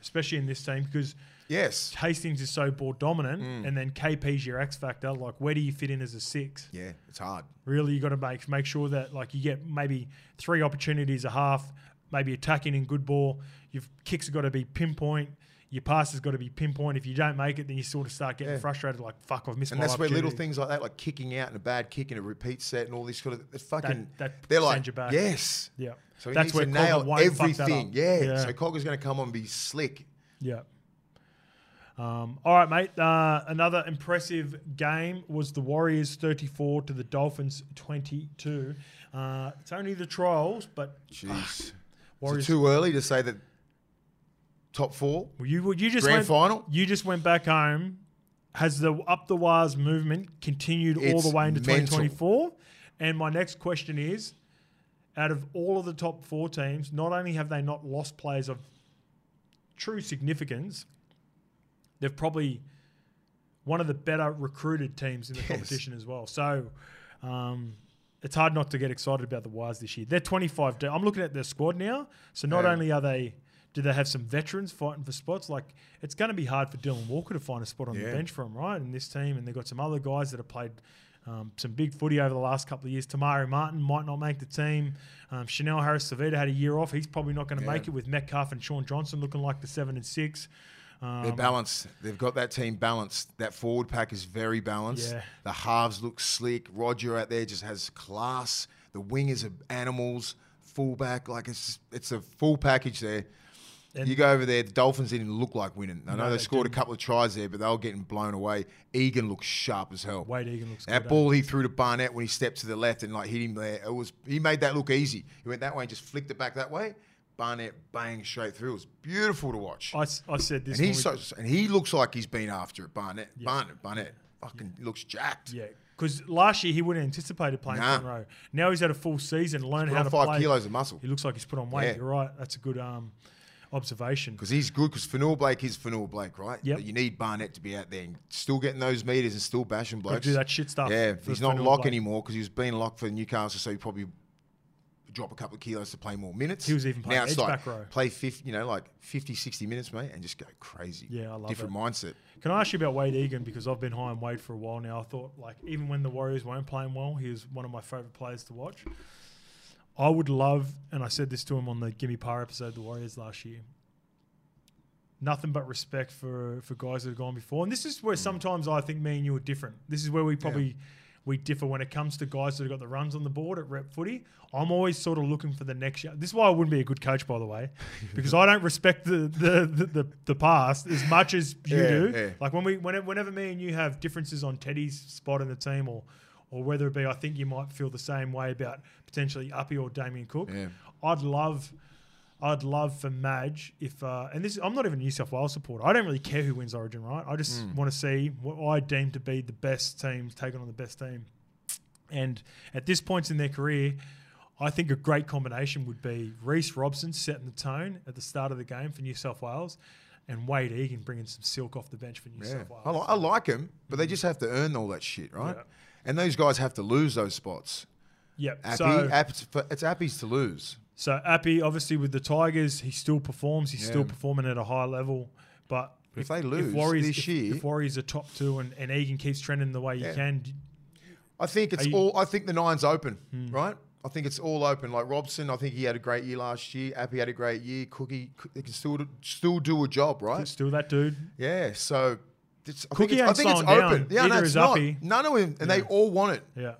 especially in this team because Yes. Hastings is so ball dominant, Mm. and then KP's your X factor. Like, where do you fit in as a six? Yeah, it's hard. Really, you got to make make sure that like you get maybe three opportunities a half, maybe attacking in good ball. Your kicks have got to be pinpoint. Your pass has got to be pinpoint. If you don't make it, then you sort of start getting Yeah. frustrated. Like, fuck, I've missed And that's where little things like that, like kicking out and a bad kick and a repeat set and all this kind of it's fucking. that they're sends like, yes. Yeah, So he that's needs where to Cogger nail that everything. Yeah. yeah. So Cogger's going to come on and be slick. Yeah. Um, all right, mate. Uh, another impressive game was the Warriors 34 to the Dolphins 22. Uh, it's only the trials, but Jeez. Is it too early to say that top four? Well, you you just Grand went, final? You just went back home. Has the up the wires movement continued all the way into 2024? And my next question is: Out of all of the top four teams, not only have they not lost players of true significance, they've probably one of the better recruited teams in the Yes. competition as well. So. Um, it's hard not to get excited about the Wires this year. They're 25 deep. I'm looking at their squad now. So not Yeah. only are they, do they have some veterans fighting for spots? Like it's going to be hard for Dylan Walker to find a spot on the bench for him, right? In this team, and they've got some other guys that have played um, some big footy over the last couple of years. Te Maire Martin might not make the team. Um, Chanel Harris Tavita had a year off. He's probably not going to Yeah. make it with Metcalfe and Shaun Johnson looking like the seven and six. Um, They're balanced. They've got that team balanced. That forward pack is very balanced. Yeah. The halves look slick. Roger out there just has class. The wingers are animals. Fullback, like it's it's a full package there. And- you go over there, the Dolphins didn't look like winning. I know No, they they scored didn't. a couple of tries there, but they were getting blown away. Egan looks sharp as hell. Wayde Egan looks That good. eh? ball he threw to Barnett when he stepped to the left and like hit him there. It was he made that look easy. He went that way and just flicked it back that way. Barnett bang straight through. It was beautiful to watch. I said this. And he's so, and he looks like he's been after it. Barnett, Barnett, Barnett, fucking looks jacked. Yeah, because last year he wouldn't have anticipated playing Nah. Now he's had a full season, learned Put how to five play. kilos of muscle He looks like he's put on weight. Yeah. You're right. That's a good um, observation. because he's good. Because Fonua Blake is Fonua Blake, right? But you need Barnett to be out there and still getting those meters and still bashing blokes. do that shit stuff. Yeah, he's not Fonua lock Blake. anymore because he was being locked for Newcastle, so he probably drop a couple of kilos to play more minutes. He was even playing now it's edge like back row. play 50, you know, like 50, 60 minutes, mate, and just go crazy. Yeah, I love Different it. mindset. Can I ask you about Wayde Egan because I've been high on Wayde for a while now. I thought like even when the Warriors weren't playing well, he was one of my favorite players to watch. I would love, and I said this to him on the Gimme Par episode, of the Warriors last year. Nothing but respect for for guys that have gone before, and this is Mm. where sometimes I think me and you are different. This is where we probably we differ when it comes to guys that have got the runs on the board at rep footy. I'm always sort of looking for the next year. This is why I wouldn't be a good coach, by the way, because I don't respect the the, the, the, the past as much as you Yeah, do. yeah. Like when we whenever, whenever me and you have differences on Teddy's spot in the team, or or whether it be I think you might feel the same way about potentially Uppy or Damien Cook. Yeah. I'd love. I'd love for Madge if, uh, and this I'm not even a New South Wales supporter. I don't really care who wins Origin, right? I just Mm. want to see what I deem to be the best team taking on the best team. And at this point in their career, I think a great combination would be Reece Robson setting the tone at the start of the game for New South Wales, and Wayde Egan bringing some silk off the bench for New Yeah. South Wales. I, li- I like him, but they just have to earn all that shit, right? Yeah. And those guys have to lose those spots. Yep. Appy, so, App- it's, Appy's to lose. so Appy, obviously with the Tigers, he still performs. He's still performing at a high level. But But if they lose Warriors, this if, year- if Warriors are top two and, and Egan keeps trending the way Yeah. can, I think it's you- all. I think the nine's open, Hmm. right? I think it's all open. Like Robson, I think he had a great year last year. Appy had a great year. Cookie, they can still still do a job, right? still that dude. Yeah. So it's, I Cookie think it's, I think it's slowing down. open. Yeah, no, it's not. None of them, and they all want it. Yeah.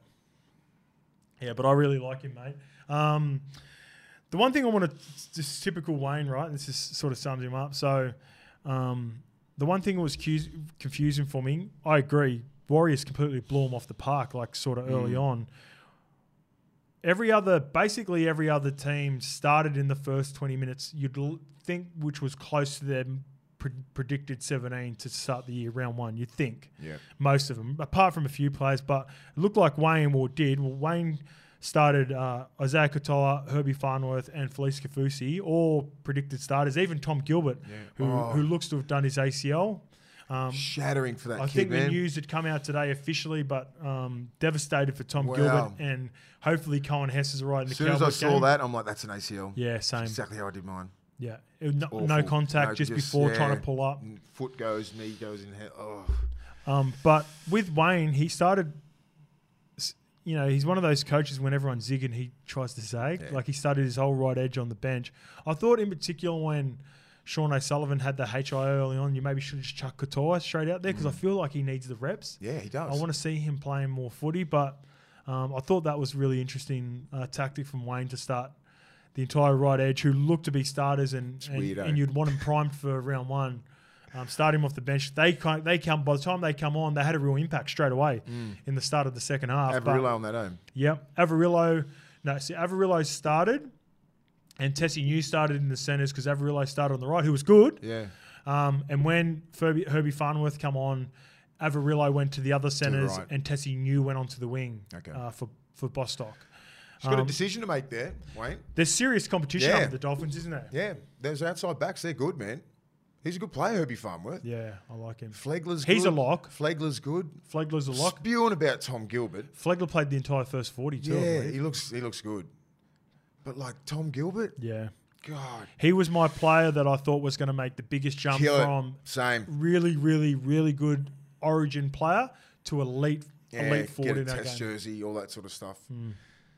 Yeah, but I really like him, mate. Um, the one thing I want to, just typical Wayne, right? This is sort of sums him up. So, um, the one thing that was confusing for me, I agree. Warriors completely blew him off the park, like sort of early on. Every other, basically every other team started in the first 20 minutes, you'd l- think, which was close to their pre- predicted 17 to start the year, round one. You'd think Yeah. most of them, apart from a few players. But it looked like Wayne or did. Well, Wayne started uh, Isaiya Katoa, Herbie Farnworth, and Felise Kaufusi, all predicted starters. Even Tom Gilbert, who, Oh. who looks to have done his ACL. Um, Shattering for that I kid, think man. the news had come out today officially, but um, devastated for Tom Wow. Gilbert, and hopefully Coen Hess is right in the as soon as I saw game. that, I'm like, that's an ACL. Yeah, same. Exactly how I did mine. Yeah, It- no, no contact No, just, just- before trying to pull up. Foot goes, knee goes in. Head. Oh, Um, but with Wayne, he started. You know, he's one of those coaches when everyone's zigging, he tries to zag. Yeah. Like he started his whole right edge on the bench. I thought, in particular, when Sean O'Sullivan had the HI early on, you maybe should have just chuck Katoa straight out there because I feel like he needs the reps. yeah, he does. I want to see him playing more footy, but um, I thought that was really interesting uh, tactic from Wayne to start the entire right edge, who looked to be starters, and and, and you'd want them primed for round one. Um, start him off the bench. They kind they come by the time they come on, they had a real impact straight away in the start of the second half. but- Averillo on that home. Yep. Averillo. No, see, Averillo started, and Tesi Niu started in the centres because Averillo started on the right, who was good. Yeah. Um, and when Herbie, Herbie Farnworth come on, Averillo went to the other centres, right. and Tesi Niu went onto the wing Okay. uh, for for Bostock. He's got a Um, decision to make there, Wayne. There's serious competition Yeah. the Dolphins, isn't there? Yeah, those outside backs, they're good, man. He's a good player, Herbie Farnworth. Yeah, I like him. Flegler's He's good. a lock. Flegler's good. Flegler's a lock. Spewing about Tom Gilbert. Flegler played the entire first 40 too. Yeah, he looks he looks good. But like Tom Gilbert, yeah. God, He was my player that I thought was going to make the biggest jump kill it. from Same. really, really, really good origin player to elite, Yeah, elite forward get a in that test game. Jersey, all that sort of stuff.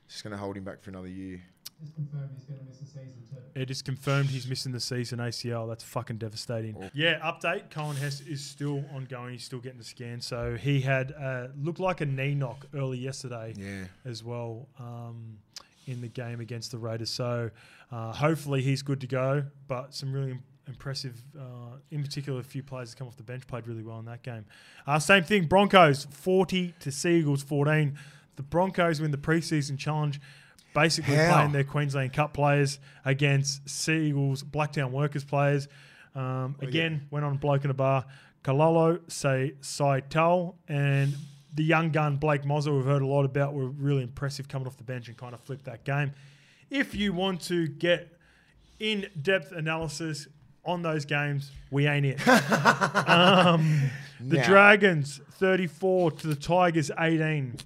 Just going to hold him back for another year. Just confirmed he's going to miss the season too. It is confirmed he's missing the season ACL. That's fucking devastating. Oh. Yeah, update. Coen Hess is still ongoing. He's still getting the scan. So he had uh, looked like a knee knock early yesterday Yeah. as well um, in the game against the Raiders. So uh, hopefully he's good to go. But some really im- impressive, uh, in particular, a few players that come off the bench played really well in that game. Uh, same thing. Broncos forty to Seagulls fourteen. The Broncos win the preseason challenge. Basically How? playing their Queensland Cup players against Seagulls Blacktown Workers players. Um, again, went on bloke in a bar. Kalolo, say Saital, and the young gun Blake Mozer, we've heard a lot about, were really impressive coming off the bench and kind of flipped that game. If you want to get in depth analysis on those games, we ain't it. um, the Nah. Dragons 34 to the Tigers 18.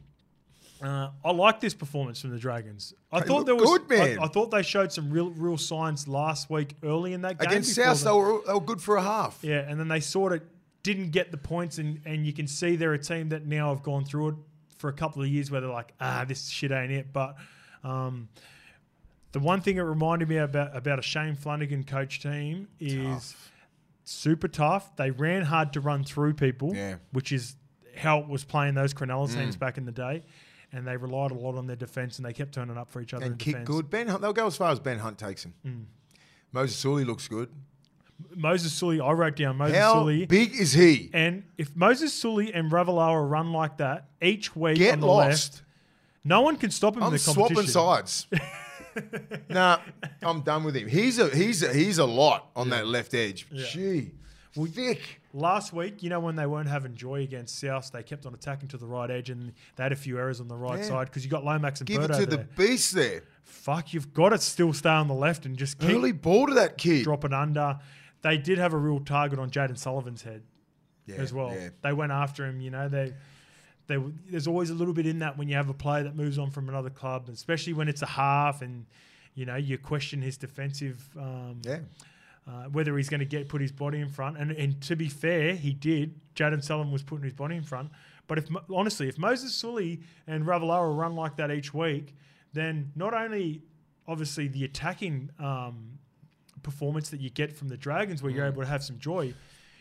Uh, I like this performance from the Dragons. I They thought there was. good, man. I, I thought they showed some real, real signs last week early in that game Against South, the- they were, they were good for a half. yeah, and then they sort of didn't get the points, and, and you can see they're a team that now have gone through it for a couple of years where they're like, ah, this shit ain't it. But um, the one thing it reminded me about about a Shane Flanagan coach team is Tough. super tough. They ran hard to run through people, Yeah. Mm. which is how it was playing those Cronulla teams back in the day. And they relied a lot on their defense, and they kept turning up for each other. And in kick defense. good. Ben Hunt, they'll go as far as Ben Hunt takes him. Mm. Moses Suli looks good. Moses Suli, I wrote down Moses How Suli. big is he? And if Moses Suli and Ravalawa run like that each week Get on the lost. left, no one can stop him I'm the swapping sides. nah, I'm done with him. He's a he's a he's a lot on that left edge. Gee, thick. Last week, you know, when they weren't having joy against South, they kept on attacking to the right edge and they had a few errors on the right Yeah. side because you got Lomax and Give it Birdo to the beast there. Fuck, you've got to still stay on the left and just keep Early ball to that kid. dropping under. They did have a real target on Jayden Sullivan's head Yeah, as well. yeah. They went after him, you know, they there, there's always a little bit in that when you have a player that moves on from another club, especially when it's a half and you know you question his defensive. Um, Yeah. Uh, whether he's going to get put his body in front. And, and to be fair, he did. Jayden Sullivan was putting his body in front. But if honestly, if Moses Suli and Ravalawa run like that each week, then not only obviously the attacking um, performance that you get from the Dragons, where you're able to have some joy,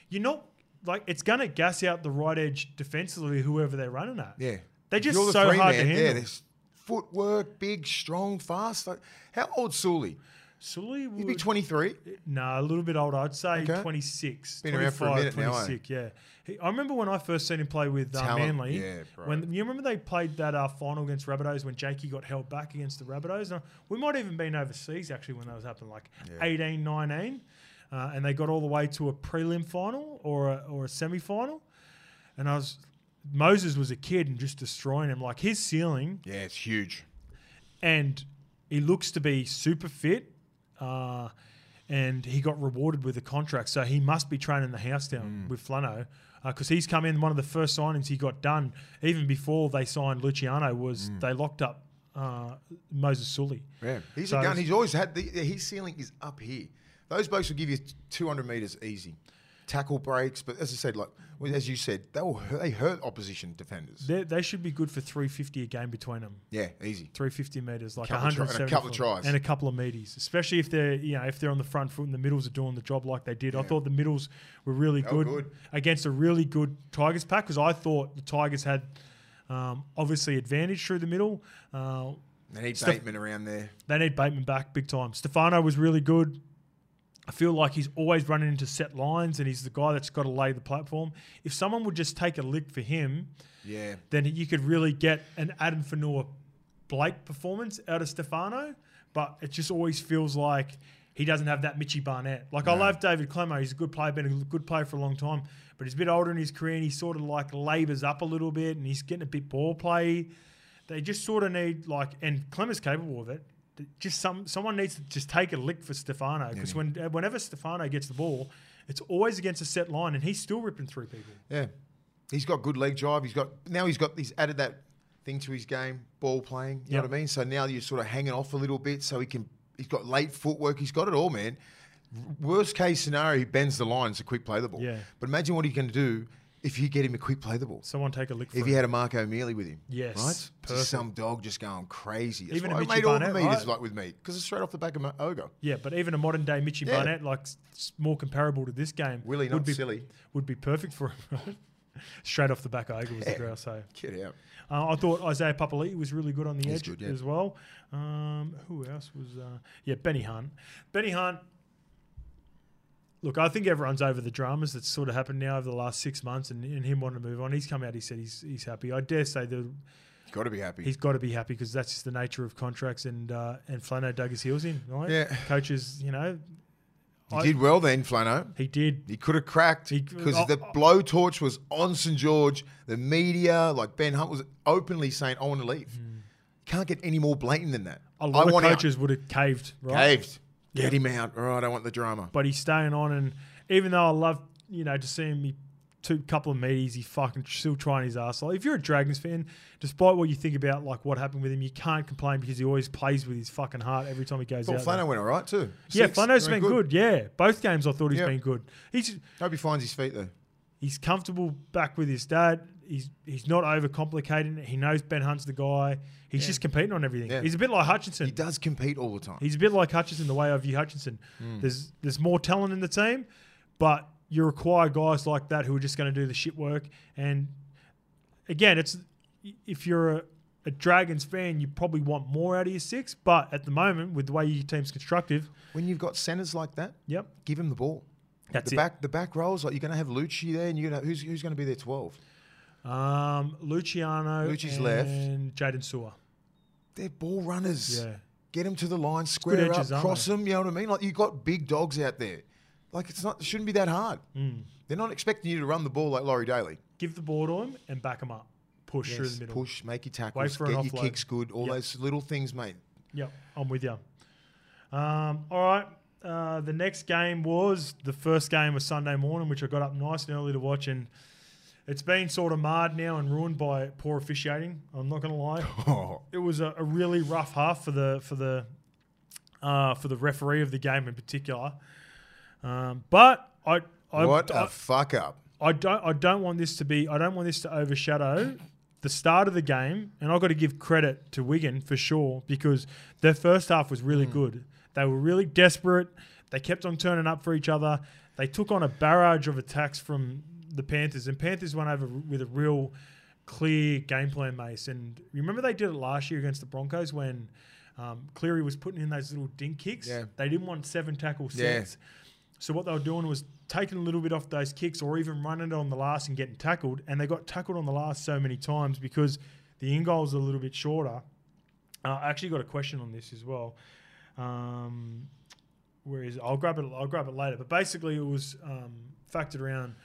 you're not like it's going to gas out the right edge defensively, whoever they're running at. Yeah. They're just the so hard to man, handle. Yeah, there's footwork, big, strong, fast. Like, how old Suli? Suli He'd be 23. No, a little bit older. I'd say Okay. 26. Been around for a 25, minute now, eh? 26, yeah. He, I remember when I first seen him play with uh, Talent, Manly. yeah, bro. When you remember they played that uh, final against Rabbitohs when Jakey got held back against the Rabbitohs. Now, we might have even been overseas actually when that was happening, like Yeah. 18, 19, uh, and they got all the way to a prelim final or a, or a semi final. And I was Moses was a kid and just destroying him. Like his ceiling Yeah, it's huge. and he looks to be super fit. Uh, and he got rewarded with a contract, so he must be training the house down Mm. with Flano because he's come in. One of the first signings he got done, even before they signed Luciano, was Mm. they locked up uh, Moses Suli. Yeah, he's So a gun. He's always had the, his ceiling is up here. Those blokes will give you 200 meters easy, tackle breaks. But as I said, like as you said, they will hurt, they hurt opposition defenders. They, they should be good for three fifty a game between them. Yeah, easy. 350 meters, like Couple tri- and a 170 couple of tries. and a couple of meaties. Especially if they're you know if they're on the front foot and the middles are doing the job like they did. I thought the middles were really good, good. against a really good Tigers pack because I thought the Tigers had um, obviously advantage through the middle. Uh, They need Steph- Bateman around there. they need Bateman back big time. Stefano was really good. I feel like he's always running into set lines and he's the guy that's got to lay the platform. If someone would just take a lick for him, Yeah, then you could really get an Addin Fonua Blake performance out of Stefano. But it just always feels like he doesn't have that Mitchy Barnett. Like I love David Klemmer. He's a good player, been a good player for a long time. But he's a bit older in his career and he sort of like labours up a little bit and he's getting a bit ball play. They just sort of need like, and Klemmer's capable of it. Just some someone needs to just take a lick for Stefano because when whenever Stefano gets the ball, it's always against a set line and he's still ripping through people. yeah. He's got good leg drive. He's got now. He's got. He's added that thing to his game, ball playing. You know what I mean? So now you're sort of hanging off a little bit, so he can. He's got late footwork. He's got it all, man. Worst case scenario, he bends the lines to quick play the ball. Yeah. But imagine what he can do if you get him to quick play the ball. Someone take a lick for If him. he had a Mark O'Meley with him, Yes, right? perfect. Some dog just going crazy. That's Even why a I Mitchy made all the Barnett, meters right? like with me because it's straight off the back of my ogre. Yeah, but even a modern day Mitchy Yeah. Barnett, like more comparable to this game, Willie, would not be silly. would be perfect for him. right? Straight off the back of ogre was Yeah. the grouse say. Get out. Uh, I thought Isaiah Papali'i was really good on the He's edge good, yeah. as well. Um, who else was? Uh, yeah, Benny Hunt. Benny Hunt. Look, I think everyone's over the dramas that's sort of happened now over the last six months, and, and him wanting to move on. He's come out. He said he's he's happy. I dare say that He's got to be happy. he's got to be happy because that's just the nature of contracts. And uh, and Flano dug his heels in, right? Yeah. coaches, you know, he I- did well then, Flano. he did. He could have cracked because oh, the blowtorch was on St George. The media, like Ben Hunt, was openly saying, "I want to leave." Can't get any more blatant than that. A lot I of want out. coaches would have caved, right? Caved. Get him out. All right, I want the drama. But he's staying on, and even though I love, you know, to see him he two couple of meetings, he fucking still trying his ass off. If you're a Dragons fan, despite what you think about like what happened with him, you can't complain because he always plays with his fucking heart every time he goes Thought out. there. Flano went all right too. Yeah, Six, Flano's been good. Yeah, both games I thought he's Yep. been good. He's Hope he finds his feet though. he's comfortable back with his dad. He's he's not overcomplicating it. He knows Ben Hunt's the guy. He's Yeah. just competing on everything. Yeah. He's a bit like Hutchison. He does compete all the time. He's a bit like Hutchison, the way I view Hutchison. Hmm. There's there's more talent in the team, but you require guys like that who are just going to do the shit work. And again, it's if you're a, a Dragons fan, you probably want more out of your six. But at the moment, with the way your team's constructive, when you've got centers like that, yep, give him the ball. that's the it. back, the back rolls like you're going to have Lucci there, and you're going to who's who's going to be there twelve? Um, Luciano Lucci's and left. Jaydn Su'A. They're ball runners. Yeah. Get them to the line, square edges, up, aren't cross they? them. You know what I mean? Like you've got big dogs out there. Like it's not, it shouldn't be that hard. Mm. They're not expecting you to run the ball like Laurie Daley. Give the ball to him and back him up. Push through the middle. push, make your tackles, for an get your offload. kicks good, all Yep. those little things, mate. Yep, I'm with you. Um, all right. Uh, the next game was the first game of Sunday morning, which I got up nice and early to watch, and It's been sort of marred now and ruined by poor officiating. I'm not going to lie. Oh, It was a, a really rough half for the for the uh, for the referee of the game in particular. Um, but I I, what I, a fuck up. I don't I don't want this to be I don't want this to overshadow the start of the game, and I've got to give credit to Wigan for sure because their first half was really good. They were really desperate. They kept on turning up for each other. They took on a barrage of attacks from the Panthers, and Panthers went over with a real clear game plan, Mace. And remember they did it last year against the Broncos when um, Cleary was putting in those little dink kicks. Yeah. They didn't want seven tackle Yeah. sets. So what they were doing was taking a little bit off those kicks, or even running it on the last and getting tackled. And they got tackled on the last so many times because the in goals are a little bit shorter. Uh, I actually got a question on this as well. Um, where is it? I'll grab it. I'll grab it later. But basically, it was um, factored around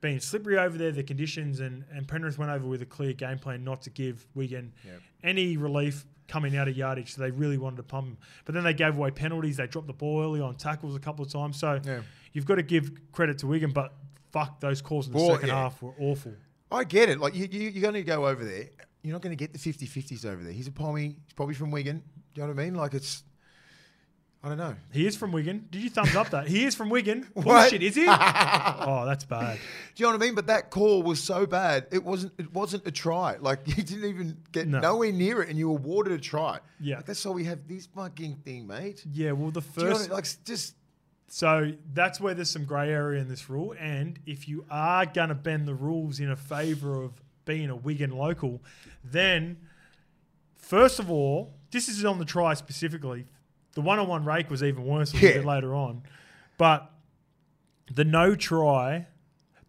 being slippery over there, the conditions, and and Penrith went over with a clear game plan not to give Wigan Yep. any relief coming out of yardage. So they really wanted to pump them. But then they gave away penalties. They dropped the ball early on tackles a couple of times. So Yeah. you've got to give credit to Wigan, but fuck, those calls in the second yeah. half were awful. I get it. Like you, you you're going to go over there. You're not going to get the 50-50s over there. He's a pommy. He's probably from Wigan. Do you know what I mean? Like it's, I don't know. He is from Wigan. Did you thumbs up that? He is from Wigan. What? Bullshit, is he? oh, that's bad. Do you know what I mean? But that call was so bad. It wasn't. It wasn't a try. Like you didn't even get No. nowhere near it, and you awarded a try. Yeah. Like, that's why we have this fucking thing, mate. Yeah, well, the Do you know I first. mean? Like just So that's where there's some grey area in this rule. And if you are going to bend the rules in a favour of being a Wigan local, then first of all, this is on the try specifically. The one on one rake was even worse a little Yeah. bit later on. But the no try,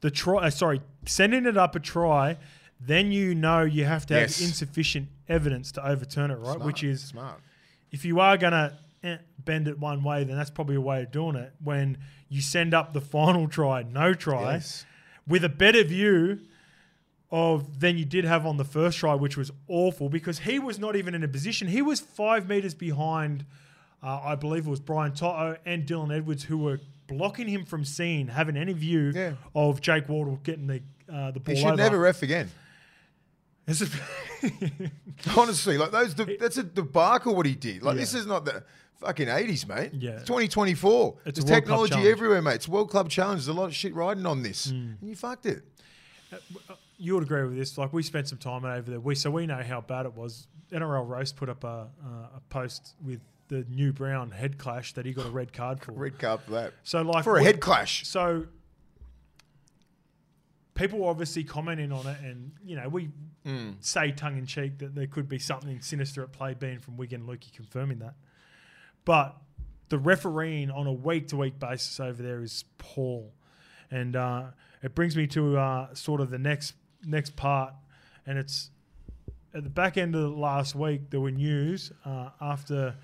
the try, uh, sorry, sending it up a try, then you know you have to have insufficient evidence to overturn it, right? smart, Which is smart. if you are going to eh, bend it one way, then that's probably a way of doing it. When you send up the final try, no try, Yes. with a better view of than you did have on the first try, which was awful because he was not even in a position. He was five meters behind, uh, I believe it was Brian To'o and Dylan Edwards, who were blocking him from seeing, having any view Yeah. of Jake Wardle getting the uh, the ball He should over. never ref again. This is- Honestly, like those, that's a debacle what he did. Like Yeah. this is not the fucking eighties, mate. Yeah. it's 2024. It's There's a World Cup technology challenge. everywhere, mate. It's a World Club challenge. There's a lot of shit riding on this, Mm. and you fucked it. you would agree with this. Like we spent some time over there, we so we know how bad it was. NRL Roast put up a, uh, a post with the new Brown head clash that he got a red card for. Red card for that. So like For a we- head clash. So people were obviously commenting on it, and you know we Mm. say tongue in cheek that there could be something sinister at play, being from Wigan. Lukey confirming that, but the refereeing on a week to week basis over there is poor, and uh, it brings me to uh, sort of the next next part, and it's at the back end of last week there were news uh, after.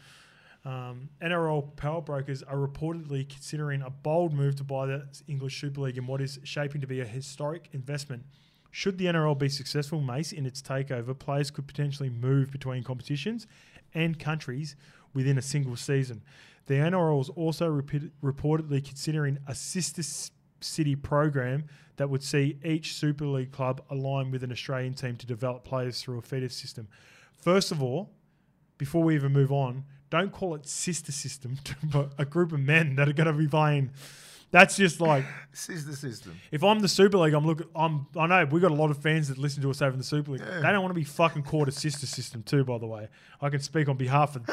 Um, NRL power brokers are reportedly considering a bold move to buy the English Super League in what is shaping to be a historic investment. Should the NRL be successful, Mace, in its takeover, players could potentially move between competitions and countries within a single season. The NRL is also reportedly considering a sister city program that would see each Super League club align with an Australian team to develop players through a feeder system. First of all, before we even move on, don't call it sister system to a group of men that are going to be playing. That's just like the system. if I'm the Super League, I'm looking. I'm. I know we got a lot of fans that listen to us over in the Super League. Yeah. They don't want to be fucking called a sister system too. By the way, I can speak on behalf of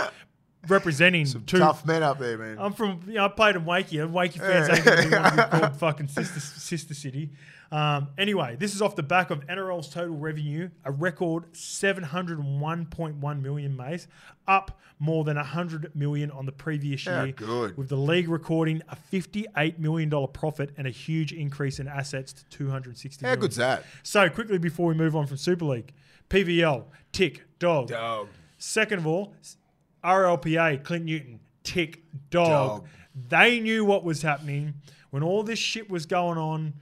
representing Some two. tough men up there, man. I'm from. You know, I played in Wakey. Wakey fans Yeah. ain't going to want to be called fucking sister sister city. Um, anyway, this is off the back of NRL's total revenue, a record 701.1 million, Mace, up more than 100 million on the previous Yeah, year. good. With the league recording a 58 million dollar profit and a huge increase in assets to 260 How million. good's that? So quickly before we move on from Super League, PVL, tick, dog. Dog. Second of all, RLPA, Clint Newton, tick, dog. Dog. They knew what was happening. When all this shit was going on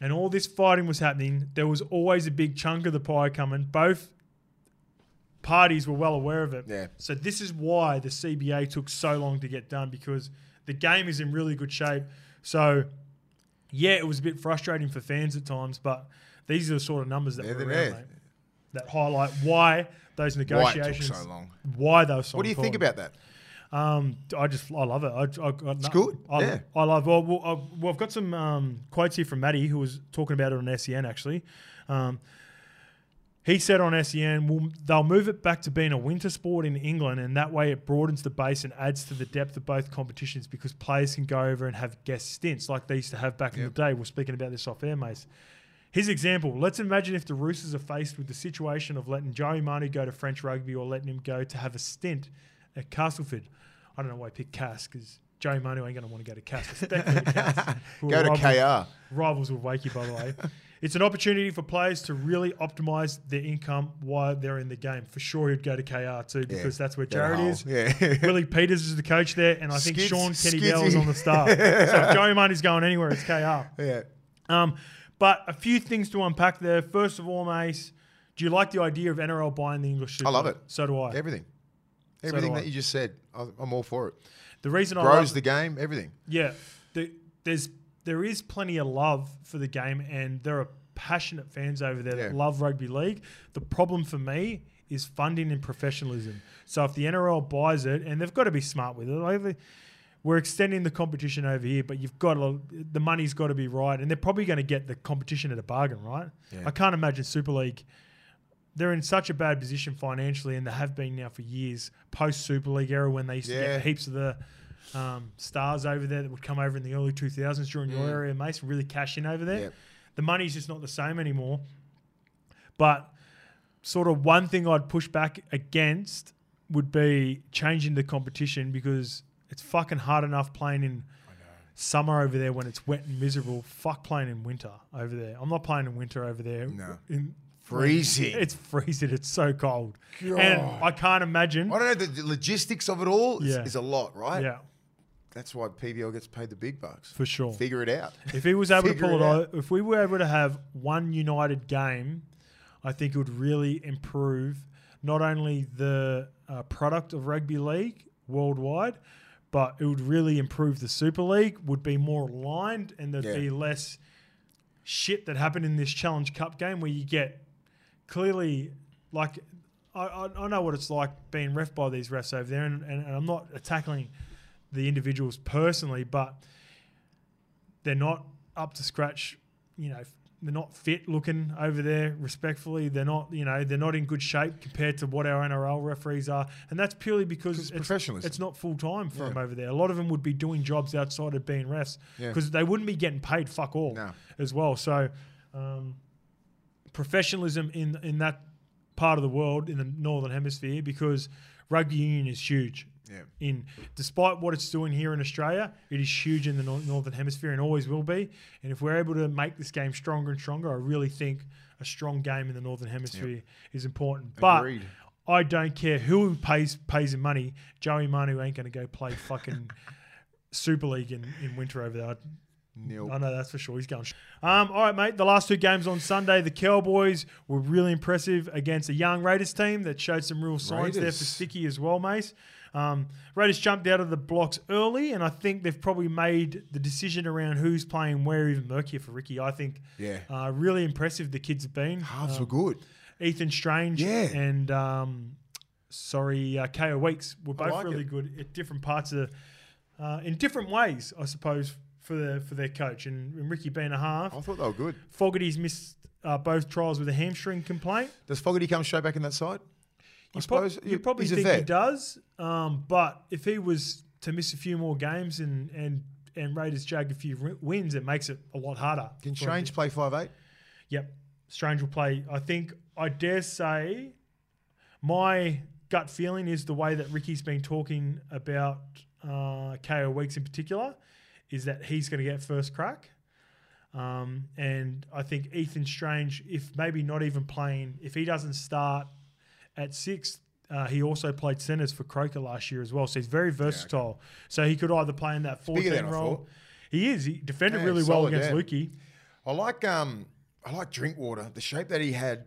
and all this fighting was happening, there was always a big chunk of the pie coming. Both parties were well aware of it. Yeah. So this is why the CBA took so long to get done because the game is in really good shape. So yeah, it was a bit frustrating for fans at times, but these are the sort of numbers that were around, that highlight why those Why negotiations, took so long? why they were so What do you think about that? Um, I just I love it. I, I, I, it's good, I, yeah. I love. Well, well, I've, well, I've got some um, quotes here from Matty, who was talking about it on SEN actually. Um, he said on SEN, well, they'll move it back to being a winter sport in England, and that way it broadens the base and adds to the depth of both competitions because players can go over and have guest stints like they used to have back in the day. We're speaking about this off air, Mace. His example, let's imagine if the Roosters are faced with the situation of letting Joey Manu go to French rugby or letting him go to have a stint at Castleford. I don't know why I picked Cass because Joey Manu ain't going to want to go to Cass. Respectfully Cass. Go to rivals- KR. Rivals with Wakey, by the way. It's an opportunity for players to really optimise their income while they're in the game. For sure, he'd go to KR too because that's where Jared is. Yeah. Willie Peters is the coach there, and I think Skids- Sean Kenny. Dell is on the staff. so if Joey Manu's going anywhere, it's KR. yeah. Um, but a few things to unpack there. First of all, Mace, do you like the idea of NRL buying the English Super? I love it. So do I. Everything. Everything I. that you just said. I- I'm all for it. the reason I Grows the game, everything. yeah, the, there's there is plenty of love for the game, and there are passionate fans over there that love rugby league. The problem for me is funding and professionalism. So if the NRL buys it, and they've got to be smart with it, like we're extending the competition over here, but you've got to, the money's got to be right, and they're probably going to get the competition at a bargain, right? Yeah. I can't imagine Super League. They're in such a bad position financially, and they have been now for years. Post Super League era, when they used to get heaps of the um, stars over there that would come over in the early 2000s during your Mm. area, Mason, really cash in over there. Yep. The money's just not the same anymore. But sort of one thing I'd push back against would be changing the competition because it's fucking hard enough playing in summer over there when it's wet and miserable. Fuck playing in winter over there. I'm not playing in winter over there. No. In, Freezing. It's freezing. It's so cold. And I can't imagine. I don't know. The, logistics of it all is, Yeah. is a lot, right? Yeah, That's why PVL gets paid the big bucks. for sure. Figure it out. If he was able to pull it out, if we were able to have one united game, I think it would really improve not only the uh, product of rugby league worldwide, but it would really improve the Super League. Would be more aligned, and there'd Yeah. be less shit that happened in this Challenge Cup game where you get clearly like. I, I, know what it's like being ref by these refs over there, and, and, and I'm not tackling the individuals personally, but they're not up to scratch. You know, they're not fit looking over there. Respectfully, they're not. You know, they're not in good shape compared to what our NRL referees are, and that's purely because It's professionalism. it's not full time for Yeah. them over there. A lot of them would be doing jobs outside of being refs Yeah. because they wouldn't be getting paid fuck all No. as well. So, um, professionalism in in that part of the world in the northern hemisphere because rugby union is huge Yeah. in despite what it's doing here in Australia, it is huge in the nor- northern hemisphere and always will be. And if we're able to make this game stronger and stronger, I really think a strong game in the northern hemisphere is important. Agreed. But I don't care who pays pays him money. Joey Manu ain't going to go play fucking Super League in, in winter over there. I- Nil. I know that's for sure. He's going. Um, all right, mate. The last two games on Sunday, the Cowboys were really impressive against a young Raiders team that showed some real signs there Raiders. for Sticky as well, Mace. Um, Raiders jumped out of the blocks early, and I think they've probably made the decision around who's playing where even murkier for Ricky. I think Yeah. uh, really impressive the kids have been. Halves Um, were good. Ethan Strange Yeah. and um, sorry, uh, Kaeo Weekes were both like really it. good at different parts of, uh, in different ways, I suppose, for their for their coach. And, and Ricky being a half, I thought they were good. Fogarty's missed uh, both trials with a hamstring complaint. Does Fogarty come straight back in that side? I suppose you probably think he does, um, but if he was to miss a few more games and and and Raiders jag a few wins, it makes it a lot harder. Can Strange play five eight? Yep. Strange will play. I think, I dare say, my gut feeling is the way that Ricky's been talking about uh, Kaeo Weekes in particular is that he's going to get first crack. Um, and I think Ethan Strange, if maybe not even playing, if he doesn't start at six, uh, he also played centres for Croker last year as well. So he's very versatile. So he could either play in that bigger 14 than role. He is. He defended Yeah, really well against yeah. Luki. I like um I like Drinkwater. The shape that he had,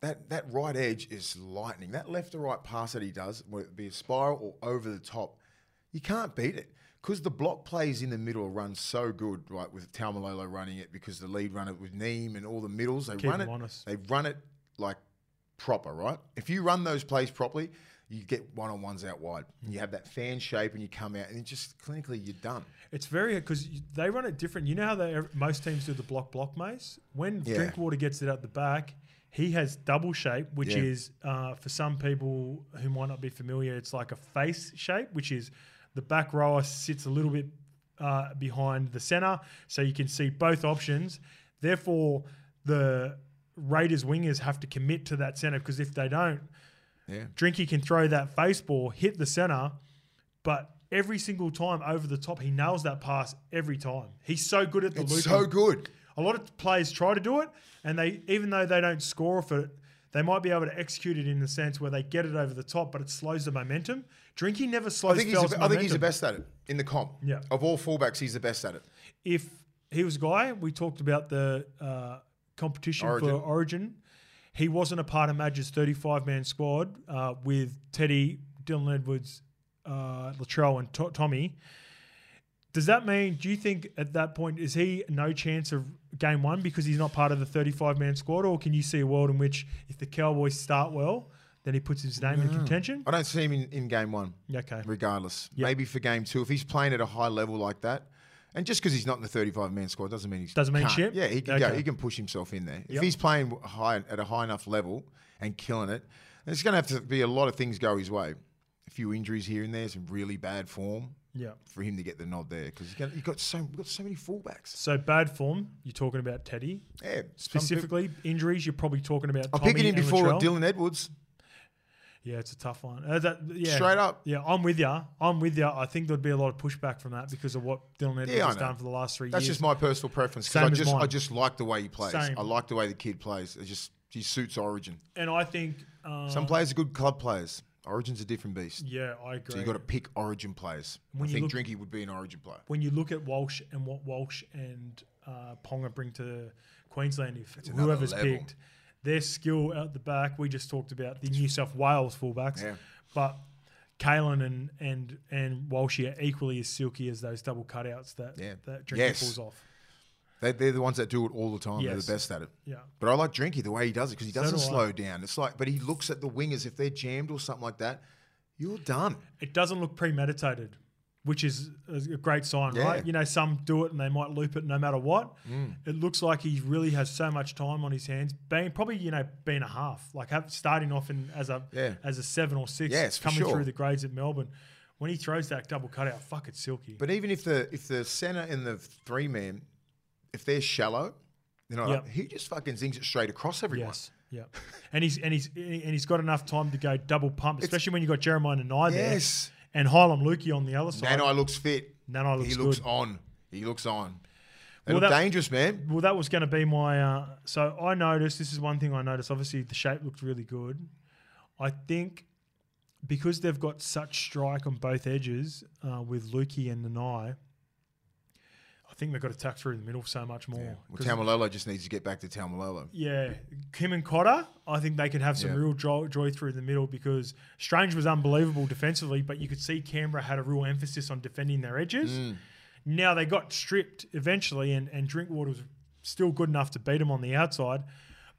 that that right edge is lightning. That left to right pass that he does, whether it be a spiral or over the top, you can't beat it. because the block plays in the middle run so good, right? With Taumalolo running it because the lead runner with Neame and all the middles, they Keep run it. honest. They run it like proper, right? If you run those plays properly, you get one on ones out wide. You have that fan shape, and you come out, and just clinically you're done. It's very because they run it different. You know how they most teams do the block block maze. When Yeah. Drinkwater gets it out the back, he has double shape, which Yeah. is uh, for some people who might not be familiar, it's like a face shape, which is the back rower sits a little bit uh, behind the center, so you can see both options. Therefore, the Raiders wingers have to commit to that center because if they don't, Yeah. Drinky can throw that face ball, hit the center, but every single time over the top, he nails that pass every time. He's so good at the It's loop. so good. A lot of players try to do it, and they even though they don't score off it, they might be able to execute it in the sense where they get it over the top, but it slows the momentum. Drinky never I slows. think, he's the, I think he's the best at it in the comp. Yeah. Of all fullbacks, he's the best at it. if he was a guy, we talked about the uh, competition Origin. for Origin. He wasn't a part of Madge's 35 man squad uh, with Teddy, Dylan Edwards, uh, Latrell, and to- Tommy. Does that mean, do you think at that point, is he no chance of game one because he's not part of the 35 man squad? Or can you see a world in which if the Cowboys start well, then he puts his name in contention? I don't see him in, in game one. Okay. regardless. Yep. Maybe for game two, if he's playing at a high level like that, and just because he's not in the 35 man squad doesn't mean he's Doesn't mean shit? Yeah, he can go. He can push himself in there. Yep. If he's playing high at a high enough level and killing it, there's going to have to be a lot of things go his way. A few injuries here and there, some really bad form Yeah. for him to get the nod there because he's got so we've got so many fullbacks. So bad form, you're talking about Teddy. Yeah, people- Specifically, injuries, you're probably talking about I'm Tommy picking him before. Dylan Edwards. Yeah, it's a tough one. Uh, that, yeah, Straight up. Yeah, I'm with you. I'm with you. I think there'd be a lot of pushback from that because of what Dylan Edwards Yeah, has done for the last three That's years. That's just my personal preference. Same I just mine. I just like the way he plays. Same. I like the way the kid plays. It just he suits Origin. and I think uh, Some players are good club players. Origin's a different beast. Yeah, I agree. So you got to pick Origin players. When I think look- Drinky would be an Origin player. when you look at Walsh and what Walsh and uh, Ponga bring to Queensland, if whoever's picked, their skill out the back. We just talked about the New South Wales fullbacks, Yeah. but Kalyn and and and Walshy are equally as silky as those double cutouts that Yeah. that Drinky Yes. pulls off. They, they're the ones that do it all the time. They're the best at it. Yeah. But I like Drinky the way he does it because he doesn't do I. slow down. It's like, but he looks at the wingers if they're jammed or something like that. You're done. it doesn't look premeditated, which is a great sign, Yeah. right? You know, some do it and they might loop it no matter what. Mm. It looks like he really has so much time on his hands, being probably you know being a half, like have, starting off in as a Yeah. as a seven or six, Yes, coming sure. through the grades at Melbourne. When he throws that double cutout, fuck, it's silky. But even if the if the center and the three man, if they're shallow, you know, Yep. he just fucking zings it straight across everyone. yes, yeah, and he's and he's and he's got enough time to go double pump, especially when you have got Jeremiah Nanai there Yes. And Heilum Luki on the other side. Nanai looks fit. Nanai looks fit. he looks good. on. He looks on. They Well, look that- dangerous, man. Well, that was going to be my. Uh, so I noticed. This is one thing I noticed. Obviously, the shape looked really good. I think because they've got such strike on both edges uh, with Luki and Nanai, think they've got to tuck through the middle so much more. Yeah. Well, Taumalolo just needs to get back to Taumalolo. yeah, Kim and Cotter, I think they could have some Yeah. real joy, joy through the middle because Strange was unbelievable defensively, but you could see Canberra had a real emphasis on defending their edges. Mm. Now they got stripped eventually, and, and Drinkwater was still good enough to beat them on the outside.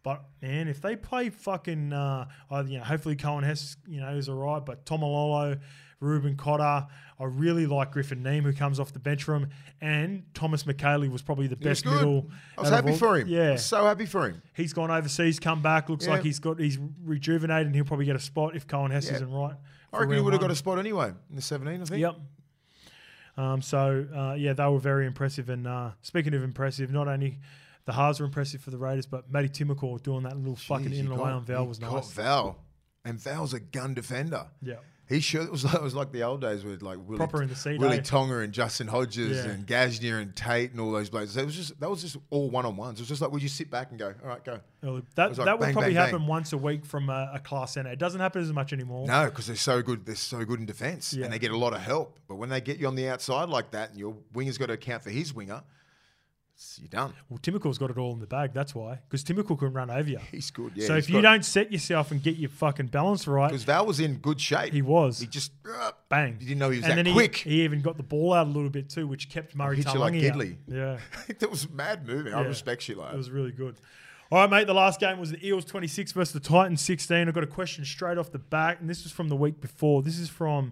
But man, if they play fucking, uh, uh, you know, hopefully Coen Hess, you know, is all right. But Taumalolo, Reuben Cotter, I really like Griffin Neame, who comes off the bench for him, and Thomas Mikaele was probably the He best middle. I was happy for him. Yeah, so happy for him. he's gone overseas, come back. Looks Yeah. like he's got he's rejuvenated, and he'll probably get a spot if Coen Hess Yeah. isn't right. I reckon he would have got a spot anyway in the 17, I think. Yep. Um, so uh, yeah, they were very impressive. And uh, speaking of impressive, not only the halves were impressive for the Raiders, but Matty Timoko doing that little fucking in and away on Val was got nice. Val. And Val's a gun defender. Yeah, He sure it was like, it was like the old days with like Willie, Proper in the seat, Willie eh? Tonga and Justin Hodges Yeah. and Gasnier and Tate and all those blokes. It was just that was just all one on ones. It was just like would you sit back and go, all right, go. That like that would bang, probably bang, happen bang. once a week from a, a class center. It doesn't happen as much anymore. No, because they're so good. They're so good in defence, Yeah. and they get a lot of help. But when they get you on the outside like that, and your winger's got to account for his winger, you're done. Well, Timoko's got it all in the bag. That's why, because Timoko can run over you. He's good. Yeah. so if you don't set yourself and get your fucking balance right, because Val was in good shape. he was He just uh, bang. You didn't know he was and that then quick. He, he even got the ball out a little bit too, which kept Murray Hit you like. Gidley. Yeah. that was mad moving. I respect shit like It that. was really good. All right, mate. The last game was the Eels 26 versus the Titans 16. I've got a question straight off the back, and this was from the week before. This is from,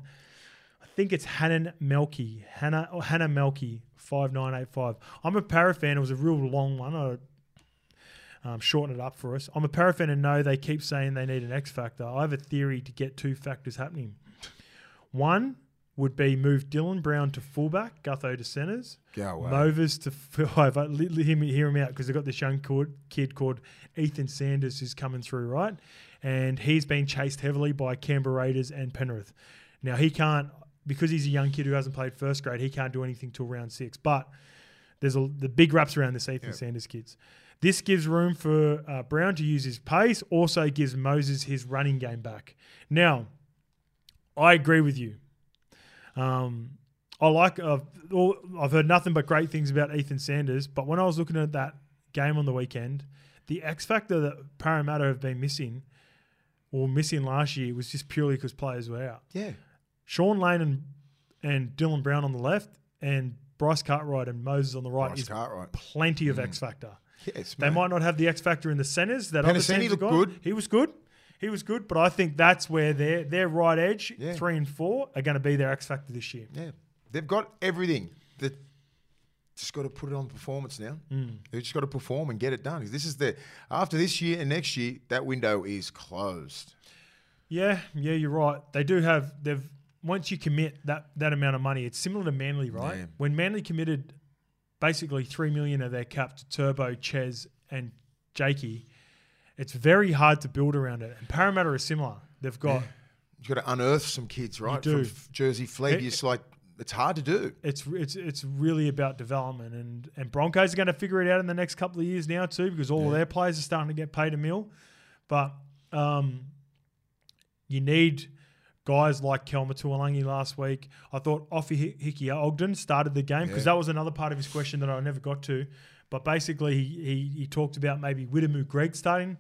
I think it's Hannon Melky. Hannah, oh, Hannah Melky, 5985. I'm a para fan. It was a real long one. I um, shorten it up for us. I'm a para fan and know they keep saying they need an X factor. I have a theory to get two factors happening. One would be move Dylan Brown to fullback, Gutho to centres. Go away. Movers to five. Uh, Hear me, hear him out because they've got this young kid, kid called Ethan Sanders who's coming through, right? And he's been chased heavily by Canberra Raiders and Penrith. Now he can't because he's a young kid who hasn't played first grade. He can't do anything till round six. But there's a, the big wraps around this Ethan Yep. Sanders kids. This gives room for uh, Brown to use his pace. Also gives Moses his running game back. Now, I agree with you. Um, I like. I've, I've heard nothing but great things about Ethan Sanders. But when I was looking at that game on the weekend, the X factor that Parramatta have been missing, or missing last year, was just purely because players were out. Yeah. Shaun Lane and and Dylan Brown on the left, and Bryce Cartwright and Moses on the right Bryce is Cartwright. plenty of X factor. Yes, They mate. might not have the X factor in the centres that other teams looked got. good. He was good. He was good, but I think that's where their their right edge, Yeah. three and four, are going to be their X factor this year. Yeah, they've got everything. They just got to put it on performance now. Mm. They've just got to perform and get it done. This is the after this year and next year, that window is closed. Yeah, yeah, you're right. They do have they've once you commit that that amount of money, it's similar to Manly, right? Yeah. When Manly committed basically three million of their cap to Turbo, Ches, and Jakey, it's very hard to build around it. And Parramatta are similar. They've got You've got to unearth some kids, right? do. From Jersey Flebius, like it's hard to do. it's it's it's really about development and and Broncos are going to figure it out in the next couple of years now too because all of their players are starting to get paid a mil, but um, you need guys like Kelma Tuilagi last week. I thought Ofahiki Ogden started the game because Yeah. that was another part of his question that I never got to, but basically he he, he talked about maybe Wiremu Greig starting.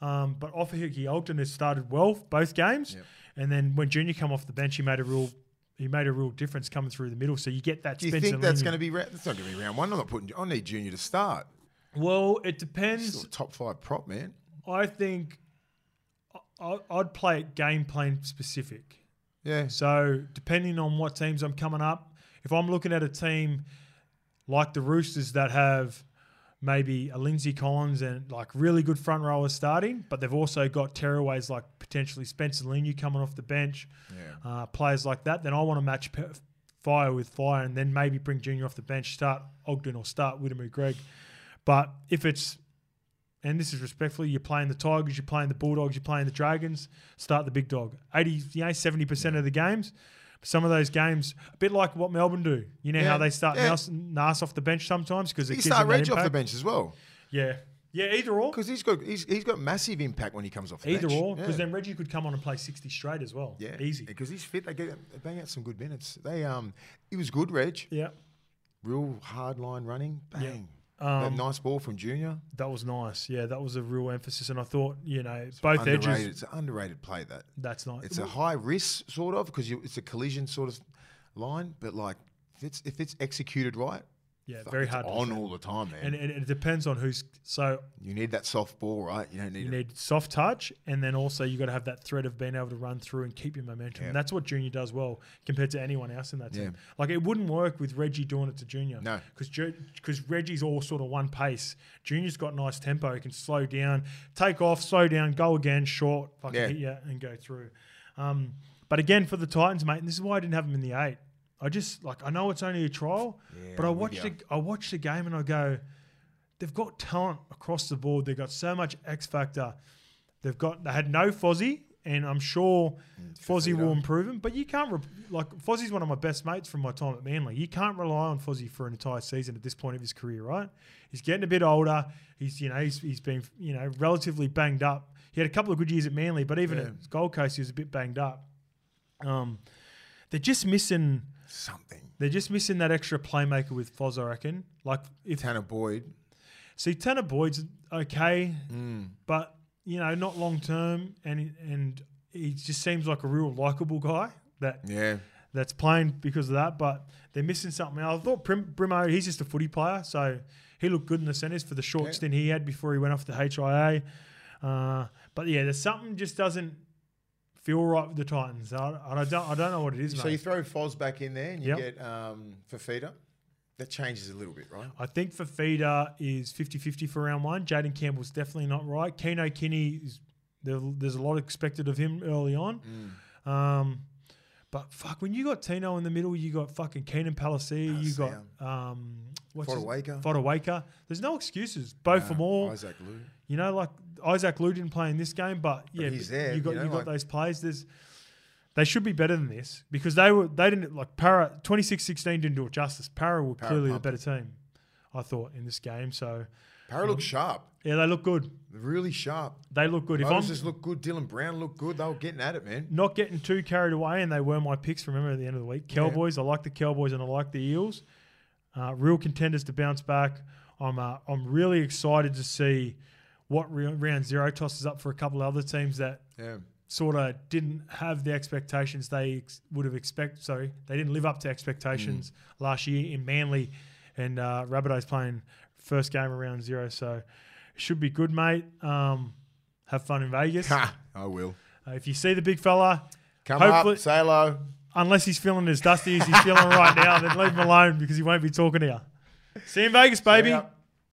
Um, but Ofahiki Ogden has started well both games, Yep. and then when Junior come off the bench, he made a real he made a real difference coming through the middle. So you get that. Do you Spencer think that's going to be? Ra- that's not going to be round one. I'm not putting. I need Junior to start. Well, it depends. top five prop, man. I think I'd play it game plan specific. Yeah. So depending on what teams I'm coming up, if I'm looking at a team like the Roosters that have maybe a Lindsay Collins and like really good front rowers starting, but they've also got tearaways like potentially Spencer Leniu coming off the bench, Yeah. uh, players like that, then I want to match pe- fire with fire and then maybe bring Junior off the bench, start Ogden or start Wiremu Greig. But if it's and this is respectfully, you're playing the Tigers, you're playing the Bulldogs, you're playing the Dragons, start the big dog. 80, you know, 70% of the games. Some of those games, a bit like what Melbourne do. You know Yeah, how they start yeah. Nas, off the bench sometimes because gives start Reg off the bench as well Yeah. Yeah, either or. because he's got he's, he's got massive impact when he comes off the Either bench. or. Because Yeah. then Reggie could come on and play 60 straight as well. Yeah, Easy. because he's fit. They get they bang out some good minutes. They um, he was good, Reg. Yeah. Real hard line running. Yeah. Bang. That Um, nice ball from Junior. that was nice. Yeah, that was a real emphasis. And I thought, you know, both underrated. edges, It's an underrated play. That that's nice. it's a high risk sort of because it's a collision sort of line, but like if it's if it's executed right, yeah, fuck, very hard to on all the time, man. And, and it depends on who's. So you need that soft ball, right? You don't need You it. need soft touch, and then also you got to have that thread of being able to run through and keep your momentum. Yeah. And that's what Junior does well compared to anyone else in that team. Yeah. Like it wouldn't work with Reggie doing it to Junior. No. because because Reggie's all sort of one pace. Junior's got nice tempo. He can slow down, take off, slow down, go again, short, fucking Yeah. hit you and go through. Um, but again, for the Titans, mate, and this is why I didn't have him in the eight. I just like I know it's only a trial, Yeah, but I watched the, I watched the game and I go, they've got talent across the board. They've got so much X factor. They've got they had no Fozzie, and I'm sure Fozzie will improve him. But you can't re- like Fozzie's one of my best mates from my time at Manly. You can't rely on Fozzie for an entire season at this point of his career, right? He's getting a bit older. He's you know he's, he's been you know relatively banged up. He had a couple of good years at Manly, but even Yeah. at Gold Coast he was a bit banged up. Um, they're just missing Something. they're just missing that extra playmaker with Foz, I reckon. Like if Tanah Boyd. see Tanah Boyd's okay, Mm. but you know not long term, and and he just seems like a real likable guy that Yeah. that's playing because of that. But they're missing something. I thought Prim, Brimo, he's just a footy player, so he looked good in the centres for the short Yeah. stint he had before he went off to HIA. Uh, but yeah, there's something just doesn't feel right with the Titans. I, I don't I don't know what it is, So mate. you throw Foz back in there and you Yep. get um, Fafita. That changes a little bit, right? I think Fafita is 50-50 for round one. Jayden Campbell's definitely not right. Keano Kini is there, there's a lot expected of him early on. Mm. Um, but fuck, when you got Tino in the middle, you got fucking Keenan Palasia, you got Palasia. um, what's Fotuaika. Fotuaika. There's no excuses. Both for Nah, more. Isaac Liu. You know, like Isaac Liu didn't play in this game, but yeah, he's but there, You got you know, you got like- those plays. There's they should be better than this because they were they didn't like Para 26-16 didn't do it justice. Para were Para clearly the better team, I thought in this game. So Para looked sharp. yeah, they look good. Really sharp. They look good. Moses looked good. Dylan Brown looked good. They were getting at it, man. not getting too carried away, and they were my picks. Remember at the end of the week, Cowboys. I like the Cowboys and I like the Eels. Uh, real contenders to bounce back. I'm uh, I'm really excited to see what round zero tosses up for a couple of other teams that Yeah. sort of didn't have the expectations they ex- would have expect. Sorry, they didn't live up to expectations last year in Manly, and uh, Rabbitohs playing first game around zero. So it should be good, mate. Um, have fun in Vegas. Ha! I will. Uh, if you see the big fella, Come up, say hello. unless he's feeling as dusty as he's feeling right now, then leave him alone because he won't be talking to you. See you in Vegas, baby.